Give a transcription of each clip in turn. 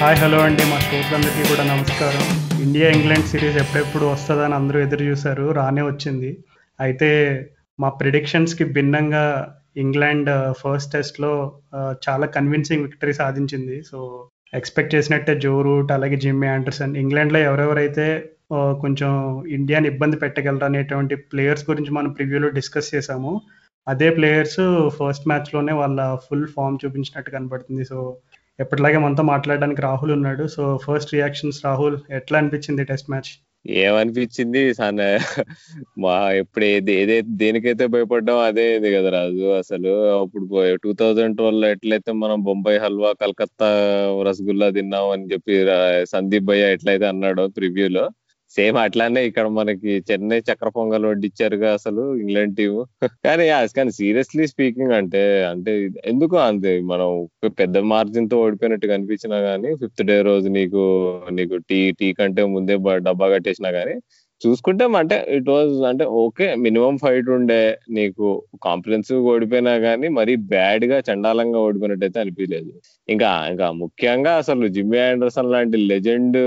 Hi hello అండి. మా శ్రోతలందరికీ కూడా నమస్కారం. ఇండియా ఇంగ్లాండ్ సిరీస్ ఎప్పుడెప్పుడు వస్తుందని అందరూ ఎదురు చూశారు. రానే వచ్చింది. అయితే మా ప్రిడిక్షన్స్కి భిన్నంగా ఇంగ్లాండ్ ఫస్ట్ టెస్ట్లో చాలా కన్విన్సింగ్ విక్టరీ సాధించింది. సో ఎక్స్పెక్ట్ చేసినట్టే జో రూట్ అలాగే జిమ్మీ ఆండర్సన్ ఇంగ్లాండ్లో ఎవరెవరైతే కొంచెం ఇండియాని ఇబ్బంది పెట్టగలరు అనేటువంటి ప్లేయర్స్ గురించి మనం ప్రివ్యూలో డిస్కస్ చేసాము అదే ప్లేయర్స్ ఫస్ట్ మ్యాచ్లోనే వాళ్ళ ఫుల్ ఫామ్ చూపించినట్టు కనబడుతుంది. సో ఎప్పటిలాగే మనతో మాట్లాడడానికి రాహుల్ ఉన్నాడు. సో ఫస్ట్ రియాక్షన్స్ రాహుల్ ఎట్లా అనిపించింది టెస్ట్ మ్యాచ్ ఏమనిపించింది సన్? మా ఎప్పుడు ఏది ఏదైతే దేనికైతే భయపడ్డాం అదే ఇది కదా రాజు అసలు. అప్పుడు టూ థౌజండ్ ట్వెల్వ్ ఎట్లయితే మనం బొంబాయి హల్వా కలకత్తా రసగుల్లా తిన్నాం అని చెప్పి సందీప్ భయ్య ఎట్లయితే అన్నాడో ప్రివ్యూలో సేమ్ అట్లానే ఇక్కడ మనకి చెన్నై చక్ర పొంగల్ వడ్డిచ్చారుగా అసలు ఇంగ్లాండ్ టీం కానీ కానీ సీరియస్లీ స్పీకింగ్ అంటే అంటే ఎందుకు అంతే మనం పెద్ద మార్జిన్తో ఓడిపోయినట్టు కనిపించినా గానీ ఫిఫ్త్ డే రోజు నీకు నీకు టీ టీ కంటే ముందే డబ్బా కట్టేసినా గానీ చూసుకుంటే. అంటే ఇట్ వాజ్ అంటే ఓకే మినిమం ఫైట్ ఉండే నీకు కాంప్రహెన్సివ్ ఓడిపోయినా కానీ మరీ బ్యాడ్గా చండాలంగా ఓడిపోయినట్టయితే అనిపించలేదు ఇంకా ఇంకా ముఖ్యంగా అసలు జిమ్మీ ఆండర్సన్ లాంటి లెజెండ్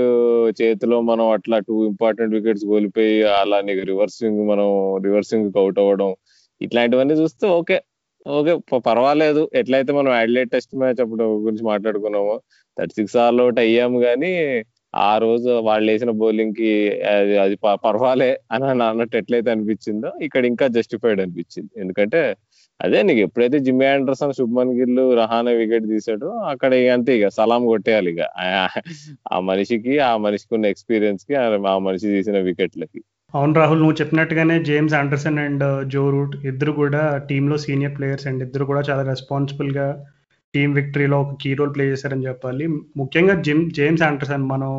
చేతిలో మనం అట్లా టూ ఇంపార్టెంట్ వికెట్స్ కోల్పోయి అలా నీకు రివర్సింగ్ మనం రివర్సింగ్ అవుట్ అవ్వడం ఇట్లాంటివన్నీ చూస్తే ఓకే ఓకే పర్వాలేదు. ఎట్లయితే మనం అడ్లైట్ టెస్ట్ మ్యాచ్ అప్పుడు గురించి మాట్లాడుకున్నామో థర్టీ సిక్స్ ఆల్ అవుట్ అయ్యాము కానీ ఆ రోజు వాళ్ళు వేసిన బౌలింగ్కి అది అది పర్వాలే అని అన్నట్టు ఎట్లయితే అనిపించిందో ఇక్కడ ఇంకా జస్టిఫైడ్ అనిపించింది. ఎందుకంటే అదే నీకు ఎప్పుడైతే Jimmy Anderson Shubman Gill Rahane wicket తీసాడో అక్కడ ఇక అంతే ఇక సలాం కొట్టేయాలి ఇక. ఆ- మనిషికి ఆ మనిషికి ఉన్న ఎక్స్పీరియన్స్కి ఆ- మనిషి తీసిన వికెట్లకి. అవును రాహుల్ నువ్వు చెప్పినట్టుగానే James Anderson and uh, Joe Root ఇద్దరు కూడా టీంలో సీనియర్ ప్లేయర్స్ అండ్ ఇద్దరు కూడా చాలా రెస్పాన్సిబుల్గా టీమ్ విక్టరీలో ఒక కీ రోల్ ప్లే చేశారని చెప్పాలి. ముఖ్యంగా జిమ్ జేమ్స్ ఆండర్సన్ మనం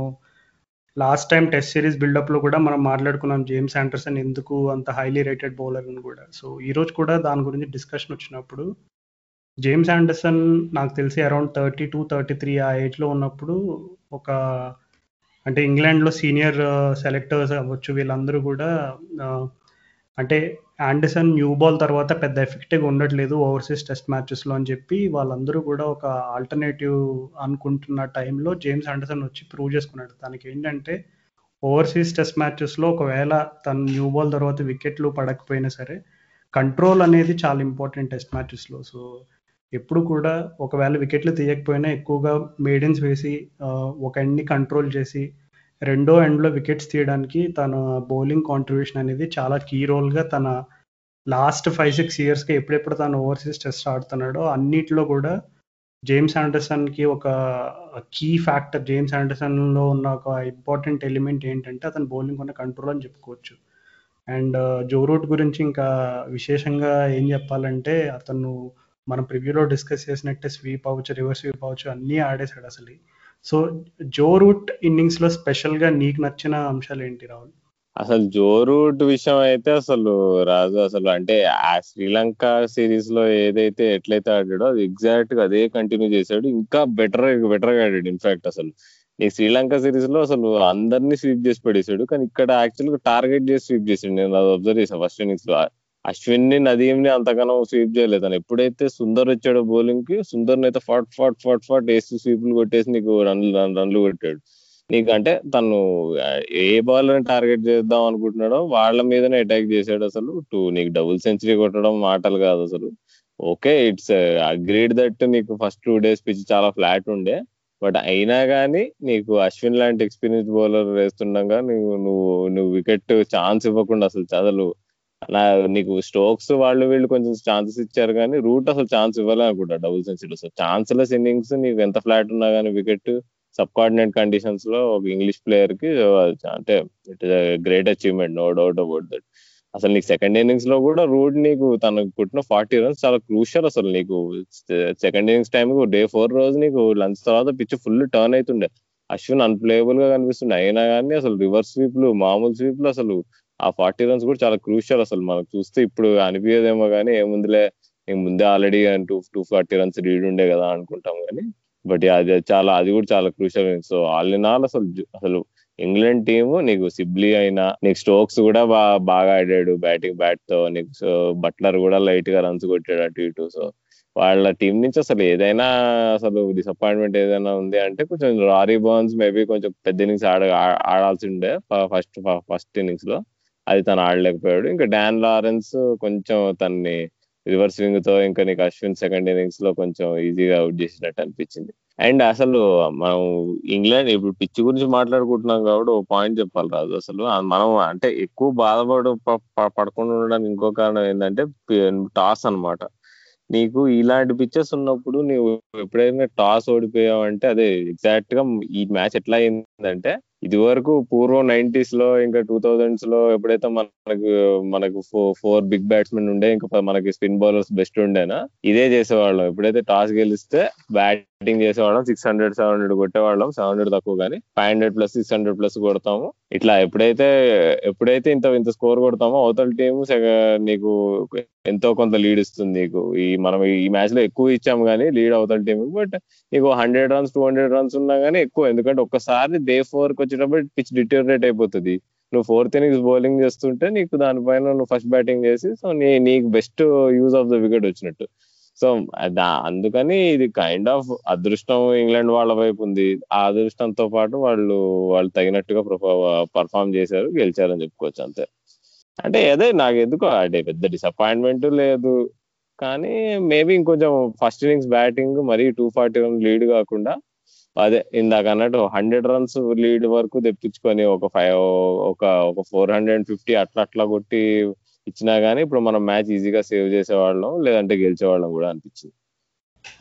లాస్ట్ టైం టెస్ట్ సిరీస్ బిల్డప్లో కూడా మనం మాట్లాడుకున్నాం జేమ్స్ ఆండర్సన్ ఎందుకు అంత హైలీ రేటెడ్ బౌలర్ అని కూడా. సో ఈరోజు కూడా దాని గురించి డిస్కషన్ వచ్చినప్పుడు జేమ్స్ ఆండర్సన్ నాకు తెలిసి around thirty two thirty three ఆ ఏజ్లో ఉన్నప్పుడు ఒక అంటే ఇంగ్లాండ్లో సీనియర్ సెలెక్టర్స్ అవ్వచ్చు వీళ్ళందరూ కూడా uh, అంటే ఆండర్సన్ న్యూ బాల్ తర్వాత పెద్ద ఎఫెక్టివ్గా ఉండట్లేదు ఓవర్సీస్ టెస్ట్ మ్యాచెస్లో అని చెప్పి వాళ్ళందరూ కూడా ఒక ఆల్టర్నేటివ్ అనుకుంటున్న టైంలో జేమ్స్ ఆండర్సన్ వచ్చి ప్రూవ్ చేసుకున్నాడు. తనకి ఏంటంటే ఓవర్సీస్ టెస్ట్ మ్యాచెస్లో ఒకవేళ తను న్యూ బాల్ తర్వాత వికెట్లు పడకపోయినా సరే కంట్రోల్ అనేది చాలా ఇంపార్టెంట్ టెస్ట్ మ్యాచెస్లో సో ఎప్పుడు కూడా ఒకవేళ వికెట్లు తీయకపోయినా ఎక్కువగా మేడన్స్ వేసి ఒక ఎండ్ని కంట్రోల్ చేసి రెండో ఎండ్లో వికెట్స్ తీయడానికి తన బౌలింగ్ కాంట్రిబ్యూషన్ అనేది చాలా కీ రోల్గా తన లాస్ట్ ఫైవ్ సిక్స్ ఇయర్స్కి ఎప్పుడెప్పుడు తను ఓవర్సీస్ టెస్ట్ ఆడుతున్నాడో అన్నిట్లో కూడా జేమ్స్ ఆండర్సన్కి ఒక కీ ఫ్యాక్టర్ జేమ్స్ ఆండర్సన్లో ఉన్న ఒక ఇంపార్టెంట్ ఎలిమెంట్ ఏంటంటే అతను బౌలింగ్ ఉన్న కంట్రోల్ అని చెప్పుకోవచ్చు. అండ్ జో రూట్ గురించి ఇంకా విశేషంగా ఏం చెప్పాలంటే అతను మనం ప్రివ్యూలో డిస్కస్ చేసినట్టే స్వీప్ అవ్వచ్చు రివర్స్ స్వీప్ అవ్వచ్చు అన్నీ ఆడేశాడు అసలు. సో జో రూట్ ఇన్నింగ్స్లో స్పెషల్గా నీకు నచ్చిన అంశాలు ఏంటి రాహుల్? అసలు జో రూట్ విషయం అయితే అసలు రాజు అసలు అంటే ఆ శ్రీలంక సిరీస్లో ఏదైతే ఎట్లయితే ఆడాడో అది ఎగ్జాక్ట్గా అదే కంటిన్యూ చేశాడు. ఇంకా బెటర్ బెటర్గా ఆడాడు ఇన్ఫాక్ట్ అసలు. ఈ శ్రీలంక సిరీస్లో అసలు అందరినీ స్వీప్ చేసి పడేసాడు కానీ ఇక్కడ యాక్చువల్గా టార్గెట్ చేసి స్వీప్ చేసాడు. నేను అది అబ్జర్వ్ చేసాను ఫస్ట్ ఇన్నింగ్స్లో. అశ్విన్ని నదీం ని అంతగానో స్వీప్ చేయలేదు. తను ఎప్పుడైతే సుందర్ వచ్చాడో బౌలింగ్కి సుందర్ అయితే ఫాట్ ఫాట్ ఫాట్ ఫాట్ వేసి స్వీప్లు కొట్టేసి నీకు రన్లు రన్లు కొట్టాడు. నీకు అంటే తను ఏ బౌలర్ టార్గెట్ చేద్దాం అనుకుంటున్నాడో వాళ్ళ మీదనే అటాక్ చేశాడు అసలు. టూ నీకు డబుల్ సెంచరీ కొట్టడం మాటలు కాదు అసలు. ఓకే ఇట్స్ అగ్రీడ్ దట్ నీకు ఫస్ట్ టూ డేస్ పిచ్ చాలా ఫ్లాట్ ఉండే. బట్ అయినా కానీ నీకు అశ్విన్ లాంటి ఎక్స్పీరియన్స్ బౌలర్ వేస్తుండగా నువ్వు నువ్వు నువ్వు వికెట్ ఛాన్స్ ఇవ్వకుండా అసలు చదలు. నా నీకు స్టోక్స్ వాళ్ళు వీళ్ళు కొంచెం ఛాన్సెస్ ఇచ్చారు కానీ రూట్ అసలు ఛాన్స్ ఇవ్వలే అనుకుంటా డబుల్ సెంచరీలో. సో ఛాన్స్లెస్ ఇన్నింగ్స్ నీకు ఎంత ఫ్లాట్ ఉన్నా కానీ వికెట్ సబ్ కార్డినేట్ కండిషన్స్లో ఒక ఇంగ్లీష్ ప్లేయర్కి అంటే it is great achievement no doubt about that. అసలు నీకు సెకండ్ ఇన్నింగ్స్లో కూడా రూట్ నీకు తనకు పుట్టిన ఫార్టీ రన్స్ చాలా క్రూషియల్ అసలు నీకు. Second innings time day four రోజు నీకు లంచ్ తర్వాత పిచ్ ఫుల్ టర్న్ అవుతుండే అశ్విన్ అన్ప్లేయబుల్గా కనిపిస్తుండే. అయినా కానీ అసలు రివర్స్ స్వీప్లు మామూలు స్వీప్లు అసలు ఆ ఫార్టీ రన్స్ కూడా చాలా క్రూషియల్ అసలు మనకు చూస్తే ఇప్పుడు అనిపించదేమో కానీ ఏముందిలే నీకు ముందే already two two forty runs lead ఉండే కదా అనుకుంటాం కానీ బట్ అది చాలా అది కూడా చాలా crucial so all in all అసలు అసలు ఇంగ్లాండ్ టీమ్ నీకు సిబ్లీ అయినా నీకు స్టోక్స్ కూడా బాగా బాగా ఆడాడు బ్యాటింగ్ బ్యాట్తో నీకు సో బట్లర్ కూడా లైట్గా రన్స్ కొట్టాడు అటు ఇటు సో వాళ్ళ టీం నుంచి అసలు ఏదైనా అసలు డిసప్పాయింట్మెంట్ ఏదైనా ఉంది అంటే కొంచెం రారీ బర్న్స్ మేబీ కొంచెం పెద్ద ఇన్నింగ్స్ ఆడ ఆడాల్సి ఉండే ఫస్ట్ ఫస్ట్ ఇన్నింగ్స్లో అది తను ఆడలేకపోయాడు. ఇంకా డాన్ లారెన్స్ కొంచెం తన్ని రివర్స్ స్వింగ్తో ఇంకా నీకు అశ్విన్ సెకండ్ ఇన్నింగ్స్లో కొంచెం ఈజీగా అవుట్ చేసినట్టు అనిపించింది. అండ్ అసలు మనం ఇంగ్లాండ్ ఇప్పుడు పిచ్ గురించి మాట్లాడుకుంటున్నాం కాబట్టి ఓ పాయింట్ చెప్పాలి రాజు. అసలు మనం అంటే ఎక్కువ బాధపడు ప- పడకుండా ఉండడానికి ఇంకో కారణం ఏంటంటే టాస్ అన్నమాట. నీకు ఇలాంటి పిక్చర్స్ ఉన్నప్పుడు నీవు ఎప్పుడైనా టాస్ ఓడిపోయావంటే అదే ఎగ్జాక్ట్గా ఈ మ్యాచ్ ఎట్లా అయిందంటే ఇది వరకు పూర్వం నైన్టీస్లో ఇంకా టూ థౌజండ్స్లో ఎప్పుడైతే మనకు మనకు ఫోర్ బిగ్ బ్యాట్స్మెన్ ఉండే ఇంకా మనకి స్పిన్ బౌలర్స్ బెస్ట్ ఉండేనా ఇదే చేసేవాళ్ళం. ఎప్పుడైతే టాస్ గెలిస్తే బ్యాట్ బ్యాటింగ్ చేసేవాళ్ళం సిక్స్ హండ్రెడ్ సెవెన్ హండ్రెడ్ కొట్టేవాళ్ళం సెవెన్ హండ్రెడ్ తక్కువ కానీ five hundred plus six hundred plus కొడతాము. ఇట్లా ఎప్పుడైతే ఎప్పుడైతే ఇంత ఇంత స్కోర్ కొడతామో అవతల టీం నీకు ఎంతో కొంత లీడ్ ఇస్తుంది నీకు. ఈ మనం ఈ మ్యాచ్లో ఎక్కువ ఇచ్చాము కానీ లీడ్ అవతల టీం బట్ నీకు hundred runs two hundred runs ఉన్నా కానీ ఎక్కువ. ఎందుకంటే ఒక్కసారి డే ఫోర్కి వచ్చేటప్పుడు పిచ్ డిటోరేట్ అయిపోతుంది. నువ్వు ఫోర్త్ ఇన్నింగ్స్ బౌలింగ్ చేస్తుంటే నీకు దానిపైన నువ్వు ఫస్ట్ బ్యాటింగ్ చేసి సో నీ నీకు best use of the wicket వచ్చినట్టు. సో అందుకని ఇది కైండ్ ఆఫ్ అదృష్టం ఇంగ్లాండ్ వాళ్ళ వైపు ఉంది. ఆ అదృష్టంతో పాటు వాళ్ళు వాళ్ళు తగినట్టుగా పర్ఫామ్ చేశారు గెలిచారని చెప్పుకోవచ్చు అంతే. అంటే అదే నాకు ఎందుకో అంటే పెద్ద డిసప్పాయింట్మెంట్ లేదు. కానీ మేబీ ఇంకొంచెం ఫస్ట్ ఇన్నింగ్స్ బ్యాటింగ్ మరీ టూ ఫార్టీ రన్ లీడ్ కాకుండా అదే ఇందాక అన్నట్టు హండ్రెడ్ రన్స్ లీడ్ వరకు తెప్పించుకొని ఒక ఫైవ్ ఒక ఒక ఫోర్ హండ్రెడ్ ఫిఫ్టీ అట్లా అట్లా కొట్టి ఇచ్చినా గానీ ఇప్పుడు మనం మ్యాచ్ ఈజీగా సేవ్ చేసేవాళ్ళం లేదంటే గెలిచేవాళ్ళం కూడా అనిపించింది.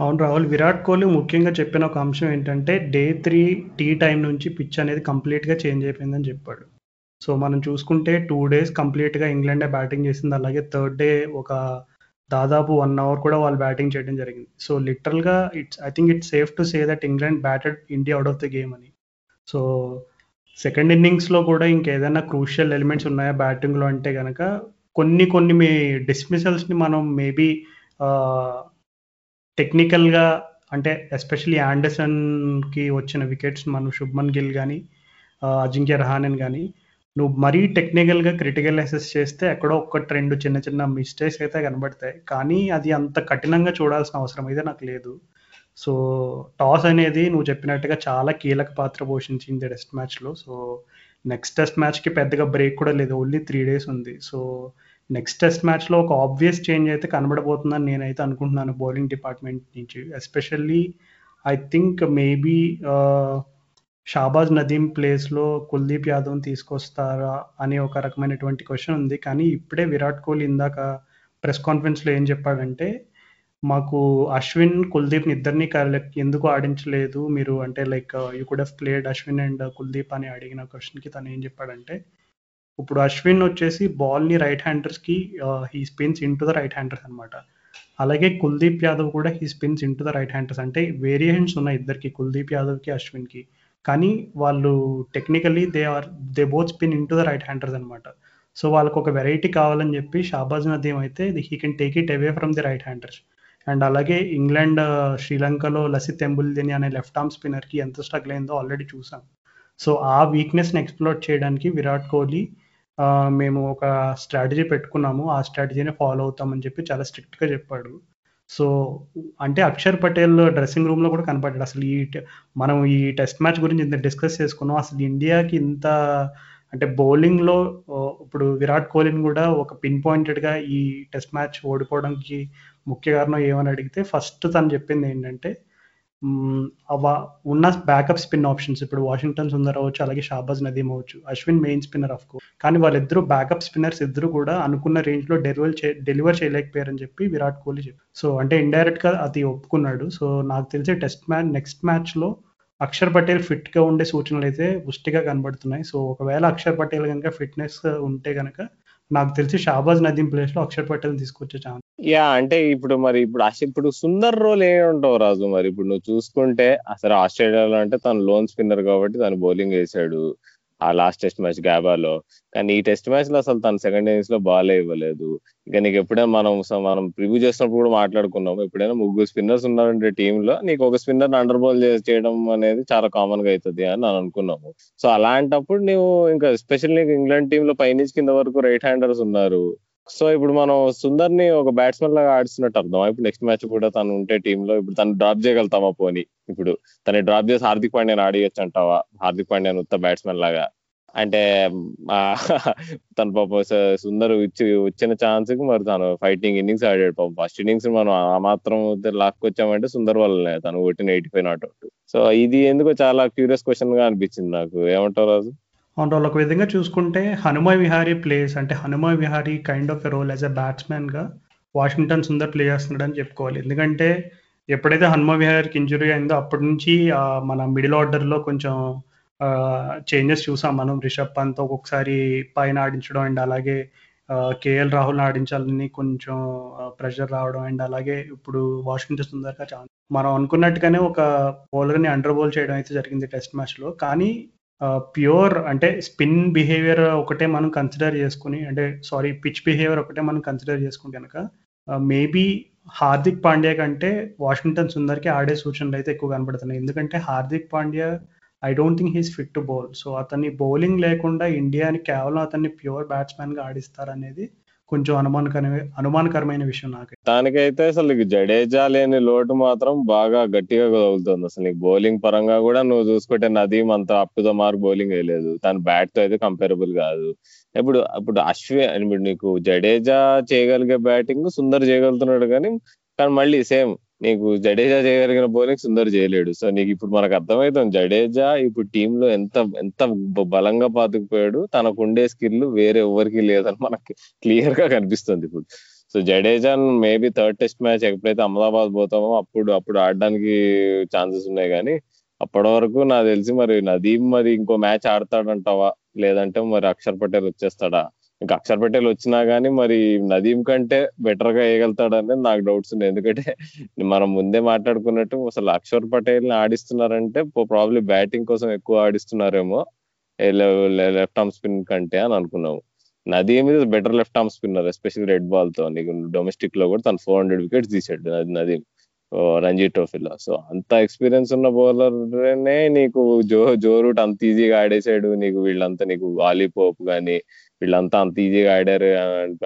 అవును రాహుల్ విరాట్ కోహ్లీ ముఖ్యంగా చెప్పిన ఒక అంశం ఏంటంటే డే త్రీ టీ టైం నుంచి పిచ్ అనేది కంప్లీట్గా చేంజ్ అయిపోయిందని చెప్పాడు. సో మనం చూసుకుంటే టూ డేస్ కంప్లీట్గా ఇంగ్లాండే బ్యాటింగ్ చేసింది అలాగే థర్డ్ డే ఒక దాదాపు వన్ అవర్ కూడా వాళ్ళు బ్యాటింగ్ చేయడం జరిగింది. సో లిటరల్గా it's I think it's safe to say that England batted India out of the game అని. సో సెకండ్ ఇన్నింగ్స్లో కూడా ఇంకేదైనా క్రూషియల్ ఎలిమెంట్స్ ఉన్నాయా బ్యాటింగ్లో అంటే కనుక కొన్ని కొన్ని మీ డిస్మిసల్స్ని మనం మేబీ టెక్నికల్గా అంటే ఎస్పెషలీ యాండర్సన్కి వచ్చిన వికెట్స్ మనం శుభ్మన్ గిల్ కానీ అజింక్య రహానన్ కానీ నువ్వు మరీ టెక్నికల్గా క్రిటికల్ అసెస్ చేస్తే ఎక్కడో ఒక్కటి రెండు చిన్న చిన్న మిస్టేక్స్ అయితే కనబడతాయి. కానీ అది అంత కఠినంగా చూడాల్సిన అవసరం అయితే నాకు లేదు. సో టాస్ అనేది నువ్వు చెప్పినట్టుగా చాలా కీలక పాత్ర పోషించింది టెస్ట్ మ్యాచ్లో సో నెక్స్ట్ టెస్ట్ మ్యాచ్కి పెద్దగా బ్రేక్ కూడా లేదు. ఓన్లీ త్రీ డేస్ ఉంది. సో నెక్స్ట్ టెస్ట్ మ్యాచ్లో ఒక ఆబ్వియస్ చేంజ్ అయితే కనబడబోతుందని నేనైతే అనుకుంటున్నాను బౌలింగ్ డిపార్ట్మెంట్ నుంచి. Especially I think maybe Shahbaz Nadeem ప్లేస్లో కుల్దీప్ యాదవ్ని తీసుకొస్తారా అనే ఒక రకమైనటువంటి క్వశ్చన్ ఉంది. కానీ ఇప్పుడే విరాట్ కోహ్లీ ఇందాక ప్రెస్ కాన్ఫరెన్స్లో ఏం చెప్పాడంటే మాకు అశ్విన్ కుల్దీప్ని ఇద్దరిని ఎందుకు ఆడించలేదు మీరు? అంటే like you could have played Ashwin and Kuldeep అని అడిగిన క్వశ్చన్కి తను ఏం చెప్పాడంటే ఇప్పుడు అశ్విన్ వచ్చేసి బాల్ని right హ్యాండర్స్కి he spins into the right handers అనమాట అలాగే కుల్దీప్ యాదవ్ కూడా he spins into the right handers అంటే వేరియేషన్స్ ఉన్నాయి ఇద్దరికి కుల్దీప్ యాదవ్కి అశ్విన్కి. కానీ వాళ్ళు technically they are they both spin into the right handers అనమాట సో వాళ్ళకు ఒక వెరైటీ కావాలని చెప్పి షాబాజ్ నదీం అయితే he can take it away from the right handers and అలాగే ఇంగ్లాండ్ శ్రీలంకలో లసిత్ ఎంబుల్దిని అనే లెఫ్ట్ ఆర్మ్ స్పిన్నర్కి ఎంత స్ట్రగుల్ అయిందో ఆల్రెడీ చూసాం. సో ఆ వీక్నెస్ని ఎక్స్ప్లోర్ చేయడానికి విరాట్ కోహ్లీ మేము ఒక స్ట్రాటజీ పెట్టుకున్నాము. ఆ స్ట్రాటజీని ఫాలో అవుతామని చెప్పి చాలా స్ట్రిక్ట్గా చెప్పాడు. సో అంటే అక్షర్ పటేల్ డ్రెస్సింగ్ రూమ్లో కూడా కనపడ్డాడు. అసలు ఈ మనం ఈ టెస్ట్ మ్యాచ్ గురించి ఇంత డిస్కస్ చేసుకున్నాం. అసలు ఇండియాకి ఇంత అంటే బౌలింగ్లో ఇప్పుడు విరాట్ కోహ్లీని కూడా ఒక పిన్ పాయింటెడ్గా ఈ టెస్ట్ మ్యాచ్ ఓడిపోవడానికి ముఖ్య కారణం ఏమని అడిగితే ఫస్ట్ తను చెప్పింది ఏంటంటే ఉన్న బ్యాకప్ స్పిన్ ఆప్షన్స్ ఇప్పుడు వాషింగ్టన్ సుందర్ అవ్వచ్చు అలాగే షాబాజ్ నదీమ్ అవ్వచ్చు. Ashwin main spinner of course కానీ వాళ్ళిద్దరూ బ్యాకప్ స్పిన్నర్స్ ఇద్దరు కూడా అనుకున్న రేంజ్లో డెలివర్ చే డెలివర్ చేయలేకపోయారని చెప్పి విరాట్ కోహ్లీ చెప్పి సో అంటే ఇండైరెక్ట్గా అది ఒప్పుకున్నాడు. సో నాకు తెలిసి టెస్ట్ మ్యాచ్ నెక్స్ట్ మ్యాచ్లో అక్షర్ పటేల్ ఫిట్గా ఉండే సూచనలు అయితే పుష్టిగా కనబడుతున్నాయి. సో ఒకవేళ అక్షర్ పటేల్ కనుక ఫిట్నెస్ ఉంటే కనుక నాకు తెలిసి షాబాజ్ నదీం ప్లేస్లో అక్షర్ పటేల్ తీసుకొచ్చే ఛాన్స్ యా అంటే ఇప్పుడు మరి ఇప్పుడు ఇప్పుడు సుందర్ రోల్ ఏముంటావు రాజు మరి? ఇప్పుడు నువ్వు చూసుకుంటే అసలు ఆస్ట్రేలియాలో అంటే తను లోన్ స్పిన్నర్ కాబట్టి తను బౌలింగ్ వేసాడు. ఆ లాస్ట్ టెస్ట్ మ్యాచ్ గాబాలో. కానీ ఈ టెస్ట్ మ్యాచ్లో అసలు తన సెకండ్ ఇన్నింగ్స్లో బాలే ఇవ్వలేదు. ఇక నీకు ఎప్పుడైనా మనం మనం ప్రివ్యూ చేసినప్పుడు కూడా మాట్లాడుకున్నాము. ఎప్పుడైనా ముగ్గురు స్పిన్నర్స్ ఉన్నారంటే టీమ్లో నీకు ఒక స్పిన్నర్ అండర్ బాల్ చేయడం అనేది చాలా కామన్గా అవుతుంది అని నేను అనుకున్నాము. సో అలాంటప్పుడు నువ్వు ఇంకా ఎస్పెషల్ నీకు ఇంగ్లాండ్ టీమ్లో పైనుంచి కింద వరకు రైట్ హ్యాండర్స్ ఉన్నారు. సో ఇప్పుడు మనం సుందర్ని ఒక బ్యాట్స్మెన్ లాగా ఆడుతున్నట్టు అర్థం ఇప్పుడు నెక్స్ట్ మ్యాచ్ కూడా తను ఉంటే టీమ్లో ఇప్పుడు తను డ్రాప్ చేయగలుగుతామా పోనీ? ఇప్పుడు తను డ్రాప్ చేసి హార్దిక్ పాండ్యాని ఆడియచ్చు అంటావా? హార్దిక్ పాండ్యాని ఉత్త బ్యాట్స్మెన్ లాగా. అంటే తన పాప సుందర్ ఇచ్చి వచ్చిన ఛాన్స్కి మరి తను ఫైటింగ్ ఇన్నింగ్స్ ఆడాడు పాపం. ఫస్ట్ ఇన్నింగ్స్ మనం ఆ మాత్రం లాక్కొచ్చామంటే సుందర్ వల్లనే తను కొట్టిన eighty five not out so ఇది ఎందుకో చాలా క్యూరియస్ క్వశ్చన్గా అనిపించింది నాకు. ఏమంటావు రాజు? అండ్ ఒక విధంగా చూసుకుంటే హనుమ విహారీ ప్లేస్ అంటే Hanuma Vihari kind of a role as a బ్యాట్స్మెన్గా Washington Sundar play చేస్తున్నాడు అని చెప్పుకోవాలి. ఎందుకంటే ఎప్పుడైతే హనుమ విహారీకి ఇంజురీ అయిందో అప్పటి నుంచి మన మిడిల్ ఆర్డర్లో కొంచెం చేంజెస్ చూసాం మనం. రిషబ్ పంత్ ఒక్కొక్కసారి పైన ఆడించడం అండ్ అలాగే కేఎల్ రాహుల్ ఆడించాలని కొంచెం ప్రెషర్ రావడం అండ్ అలాగే ఇప్పుడు వాషింగ్టన్ సుందర్గా ఛాన్స్ మనం అనుకున్నట్టుగానే ఒక బౌలర్ని అండర్ బౌల్ చేయడం అయితే జరిగింది టెస్ట్ మ్యాచ్లో కానీ ప్యూర్ అంటే స్పిన్ బిహేవియర్ ఒకటే మనం కన్సిడర్ చేసుకుని అంటే సారీ పిచ్ బిహేవియర్ ఒకటే మనం కన్సిడర్ చేసుకుంటే కనుక మేబీ హార్దిక్ పాండ్యా కంటే వాషింగ్టన్ సుందర్కి ఆడే సూచనలు అయితే ఎక్కువ కనబడుతున్నాయి. ఎందుకంటే Hardik Pandya I don't think he's fit to bowl so అతన్ని బౌలింగ్ లేకుండా ఇండియాని కేవలం అతన్ని ప్యూర్ బ్యాట్స్మెన్గా ఆడిస్తారనేది కొంచెం అనుమానకరమైన అనుమానకరమైన విషయం నాకు దానికైతే అసలు జడేజా లేని లోటు మాత్రం బాగా గట్టిగా తగులుతుంది అసలు నీకు బౌలింగ్ పరంగా కూడా నువ్వు చూసుకుంటే నదీం అంత up to the mark bowling వేయలేదు తన బ్యాట్తో అయితే కంపేరబుల్ కాదు. ఇప్పుడు ఇప్పుడు అశ్వి ఇప్పుడు నీకు జడేజా చేయగలిగే బ్యాటింగ్ సుందర్ చేయగలుగుతున్నాడు కానీ కానీ మళ్ళీ సేమ్ నీకు జడేజా చేయగలిగిన బౌలింగ్ సుందర్ చేయలేడు. సో నీకు ఇప్పుడు మనకు అర్థమవుతుంది జడేజా ఇప్పుడు టీమ్లో ఎంత ఎంత బలంగా పాతుకుపోయాడు. తనకు ఉండే స్కిల్ వేరే ఎవరికి లేదని మనకి క్లియర్గా కనిపిస్తుంది ఇప్పుడు. So Jadeja maybe third test match ఎప్పుడైతే అహ్మదాబాద్ పోతామో అప్పుడు అప్పుడు ఆడడానికి ఛాన్సెస్ ఉన్నాయి కానీ అప్పటి వరకు నాకు తెలిసి మరి నదీం మరి ఇంకో మ్యాచ్ ఆడతాడంటావా? లేదంటే మరి అక్షర్ పటేల్ వచ్చేస్తాడా? ఇంకా అక్షర్ పటేల్ వచ్చినా గానీ మరి నదీం కంటే బెటర్గా వేయగలుగుతాడనేది నాకు డౌట్స్ ఉన్నాయి. ఎందుకంటే మనం ముందే మాట్లాడుకున్నట్టు అసలు అక్షర్ పటేల్ని ఆడిస్తున్నారంటే ప్రాబ్లీ బ్యాటింగ్ కోసం ఎక్కువ ఆడిస్తున్నారేమో లెఫ్ట్ ఆర్మ్ స్పిన్ కంటే అని అనుకున్నాము. Nadeem is better left arm spinner especially red బాల్తో నీకు డొమెస్టిక్లో కూడా తను ఫోర్ హండ్రెడ్ వికెట్స్ తీసాడు నదీమ్ నదీం ఓ, రంజీ ట్రోఫీలో సో అంత ఎక్స్పీరియన్స్ ఉన్న బౌలర్నే నీకు జో జో రూట్ అంత ఈజీగా ఆడేసాడు. నీకు వీళ్ళంతా నీకు వాలీపోప్ కానీ గానీ వీళ్ళంతా అంత ఈజీగా ఆడారు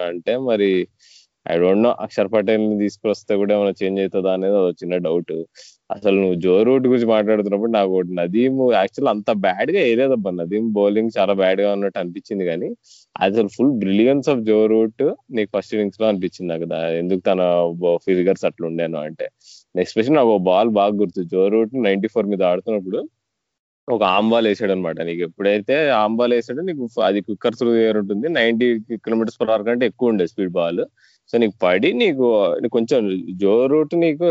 అంటే మరి ఐ డోంట్ నో అక్షర్ పటేల్ని తీసుకొస్తే కూడా ఏమైనా చేంజ్ అవుతుందా అనేది ఒక చిన్న డౌట్ అసలు నువ్వు జో రూట్ గురించి మాట్లాడుతున్నప్పుడు నాకు ఒకటి నదీమ్ యాక్చువల్ అంత బ్యాడ్గా ఏదేదబ్బా నదీం బౌలింగ్ చాలా బ్యాడ్గా ఉన్నట్టు అనిపించింది కానీ అసలు full brilliance of Joe Root నీకు ఫస్ట్ ఇన్నింగ్స్లో అనిపించింది నాకు ఎందుకు తన ఫిగర్స్ అట్లా ఉండేను అంటే. ఎస్పెషల్ నాకు బాల్ బాగా గుర్తు. జో రూట్ నైన్టీ ఫోర్ మీద ఆడుతున్నప్పుడు ఒక ఆంబాల్ వేసాడు అనమాట నీకు ఎప్పుడైతే ఆంబాల్ వేసాడో నీకు అది క్విక్కర్ త్రూ ఉంటుంది. నైన్టీ కిలోమీటర్స్ పర్ అవర్ కంటే ఎక్కువ ఉండే స్పీడ్ బాల్ సో నీకు పడి నీకు కొంచెం జో రూట్ నీకు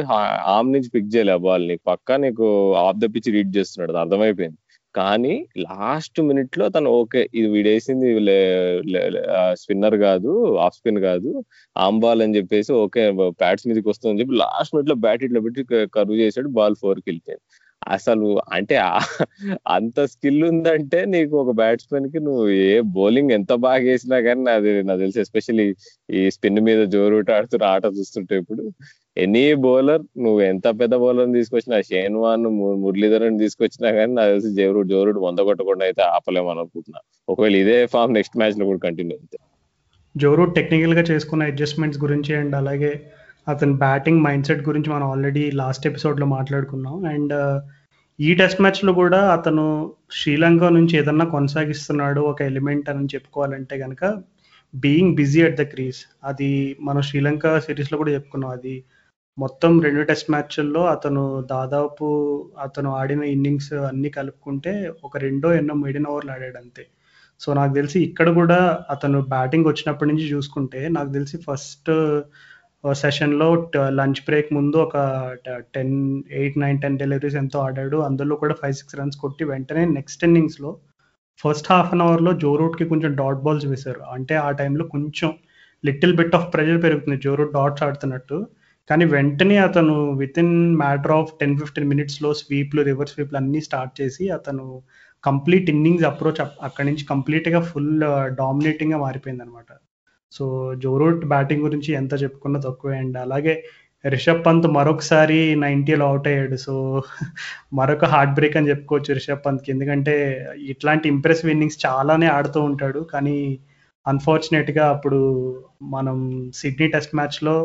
ఆమ్ నుంచి పిక్ చేయలే బాల్ నీకు పక్కా నీకు ఆఫ్ ద పిచ్ రీడ్ చేస్తున్నాడు. అర్థమైపోయింది. కానీ లాస్ట్ మినిట్లో తను ఓకే ఇది వీడేసింది స్పిన్నర్ కాదు ఆఫ్ స్పిన్ కాదు. ఆమ్ బాల్ అని చెప్పేసి ఓకే బ్యాట్స్ మీదకి వస్తుందని చెప్పి లాస్ట్ మినిట్లో బ్యాట్ ఇట్లా పెట్టి కరువు చేశాడు బాల్ ఫోర్కి వెళ్ళిపోయింది. అసలు అంటే ఆ- అంత స్కిల్ ఉందంటే నీకు ఒక బ్యాట్స్మెన్కి నువ్వు ఏ బౌలింగ్ ఎంత బాగా వేసినా కానీ అది నాకు తెలిసి ఎస్పెషల్లీ ఈ స్పిన్ మీద జోరుట ఆడుతున్న ఆట చూస్తుంటే ఇప్పుడు ఎనీ బౌలర్ నువ్వు ఎంత పెద్ద బౌలర్ తీసుకొచ్చినా షేన్ వాన్ మురళీధరన్ తీసుకొచ్చినా కానీ నాకు తెలిసి జోరు జోరుడు వంద కొట్టకుండా అయితే ఆపలేము అనుకుంటున్నా. ఒకవేళ ఇదే ఫామ్ నెక్స్ట్ మ్యాచ్లో కూడా కంటిన్యూ అయితే. జోరూ టెక్నికల్గా చేసుకున్న అడ్జస్ట్మెంట్స్ గురించి అండ్ అలాగే అతని బ్యాటింగ్ మైండ్ సెట్ గురించి మనం ఆల్రెడీ లాస్ట్ ఎపిసోడ్లో మాట్లాడుకున్నాం. అండ్ ఈ టెస్ట్ మ్యాచ్లో కూడా అతను శ్రీలంక నుంచి ఏదన్నా కొనసాగిస్తున్నాడు ఒక ఎలిమెంట్ అని చెప్పుకోవాలంటే కనుక being busy at the crease అది మనం శ్రీలంక సిరీస్లో కూడా చెప్పుకున్నాం. అది మొత్తం రెండు టెస్ట్ మ్యాచ్ల్లో అతను దాదాపు అతను ఆడిన ఇన్నింగ్స్ అన్నీ కలుపుకుంటే ఒక రెండో ఎన్నో మిడిన్ ఓవర్లు ఆడాడు అంతే. సో నాకు తెలిసి ఇక్కడ కూడా అతను బ్యాటింగ్ వచ్చినప్పటి నుంచి చూసుకుంటే నాకు తెలిసి ఫస్ట్ సెషన్లో లంచ్ బ్రేక్ ముందు ఒక ten eight nine ten deliveries ఎంతో ఆడాడు. అందులో కూడా ఫైవ్ సిక్స్ రన్స్ కొట్టి వెంటనే నెక్స్ట్ ఇన్నింగ్స్లో ఫస్ట్ హాఫ్ అన్ అవర్లో జో రూట్కి కొంచెం డాట్ బాల్స్ వేశారు. అంటే ఆ టైంలో కొంచెం లిటిల్ బిట్ ఆఫ్ ప్రెషర్ పెరుగుతుంది. జో రూట్ డాట్స్ ఆడుతున్నట్టు. కానీ వెంటనే అతను within matter of ten fifteen మినిట్స్లో స్వీప్లు రివర్స్ స్వీప్లు అన్నీ స్టార్ట్ చేసి అతను కంప్లీట్ ఇన్నింగ్స్ అప్రోచ్ అక్కడి నుంచి కంప్లీట్గా ఫుల్ డామినేటింగ్గా మారిపోయింది అనమాట సో జోరూట్ బ్యాటింగ్ గురించి ఎంత చెప్పుకున్నా తక్కువే అండ్ అలాగే రిషబ్ పంత్ మరొకసారి నైంటీలో అవుట్ అయ్యాడు. సో మరొక హార్ట్ బ్రేక్ అని చెప్పుకోవచ్చు రిషబ్ పంత్కి. ఎందుకంటే ఇట్లాంటి ఇంప్రెసివ్ ఇన్నింగ్స్ చాలానే ఆడుతూ ఉంటాడు. కానీ అన్ఫార్చునేట్గా అప్పుడు మనం సిడ్నీ టెస్ట్ మ్యాచ్లో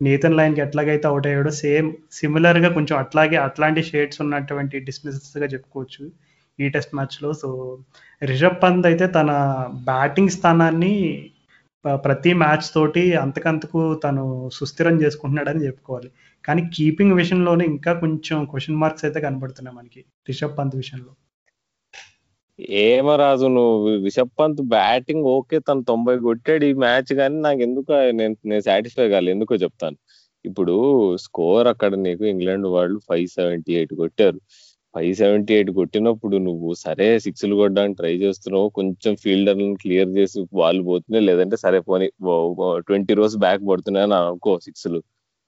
నేతన్ లైన్కి ఎట్లాగైతే అవుట్ అయ్యాడో సేమ్ సిమిలర్గా కొంచెం అట్లాగే అట్లాంటి షేడ్స్ ఉన్నటువంటి డిస్మిసెస్గా చెప్పుకోవచ్చు ఈ టెస్ట్ మ్యాచ్లో సో రిషబ్ పంత్ అయితే తన బ్యాటింగ్ స్థానాన్ని ప్రతి మ్యాచ్ తోటి అంతకంతకు తను సుస్థిరం చేసుకుంటున్నాడని చెప్పుకోవాలి. కానీ కీపింగ్ విషయంలోనే ఇంకా కొంచెం క్వశ్చన్ మార్క్స్ అయితే కనబడుతున్నాయి మనకి రిషబ్ పంత్ విషయంలో. ఏమో రాజు నువ్వు రిషబ్ పంత్ బ్యాటింగ్ ఓకే తను తొంభై కొట్టాడు ఈ మ్యాచ్ కానీ నాకు ఎందుకు నేను నేను సాటిస్ఫై కాలేదు ఎందుకో చెప్తాను. ఇప్పుడు స్కోర్ అక్కడ నీకు ఇంగ్లాండ్ వాళ్ళు ఫైవ్ సెవెంటీ ఎయిట్ కొట్టారు. ఫైవ్ సెవెంటీ ఎయిట్ కొట్టినప్పుడు నువ్వు సరే సిక్స్లు కొట్టడానికి ట్రై చేస్తున్నావు కొంచెం ఫీల్డర్లను క్లియర్ చేసి బాల్ పోతున్నాయి లేదంటే సరే పోనీ ట్వంటీ రోజు బ్యాక్ పడుతున్నాయి అని అనుకో సిక్స్లు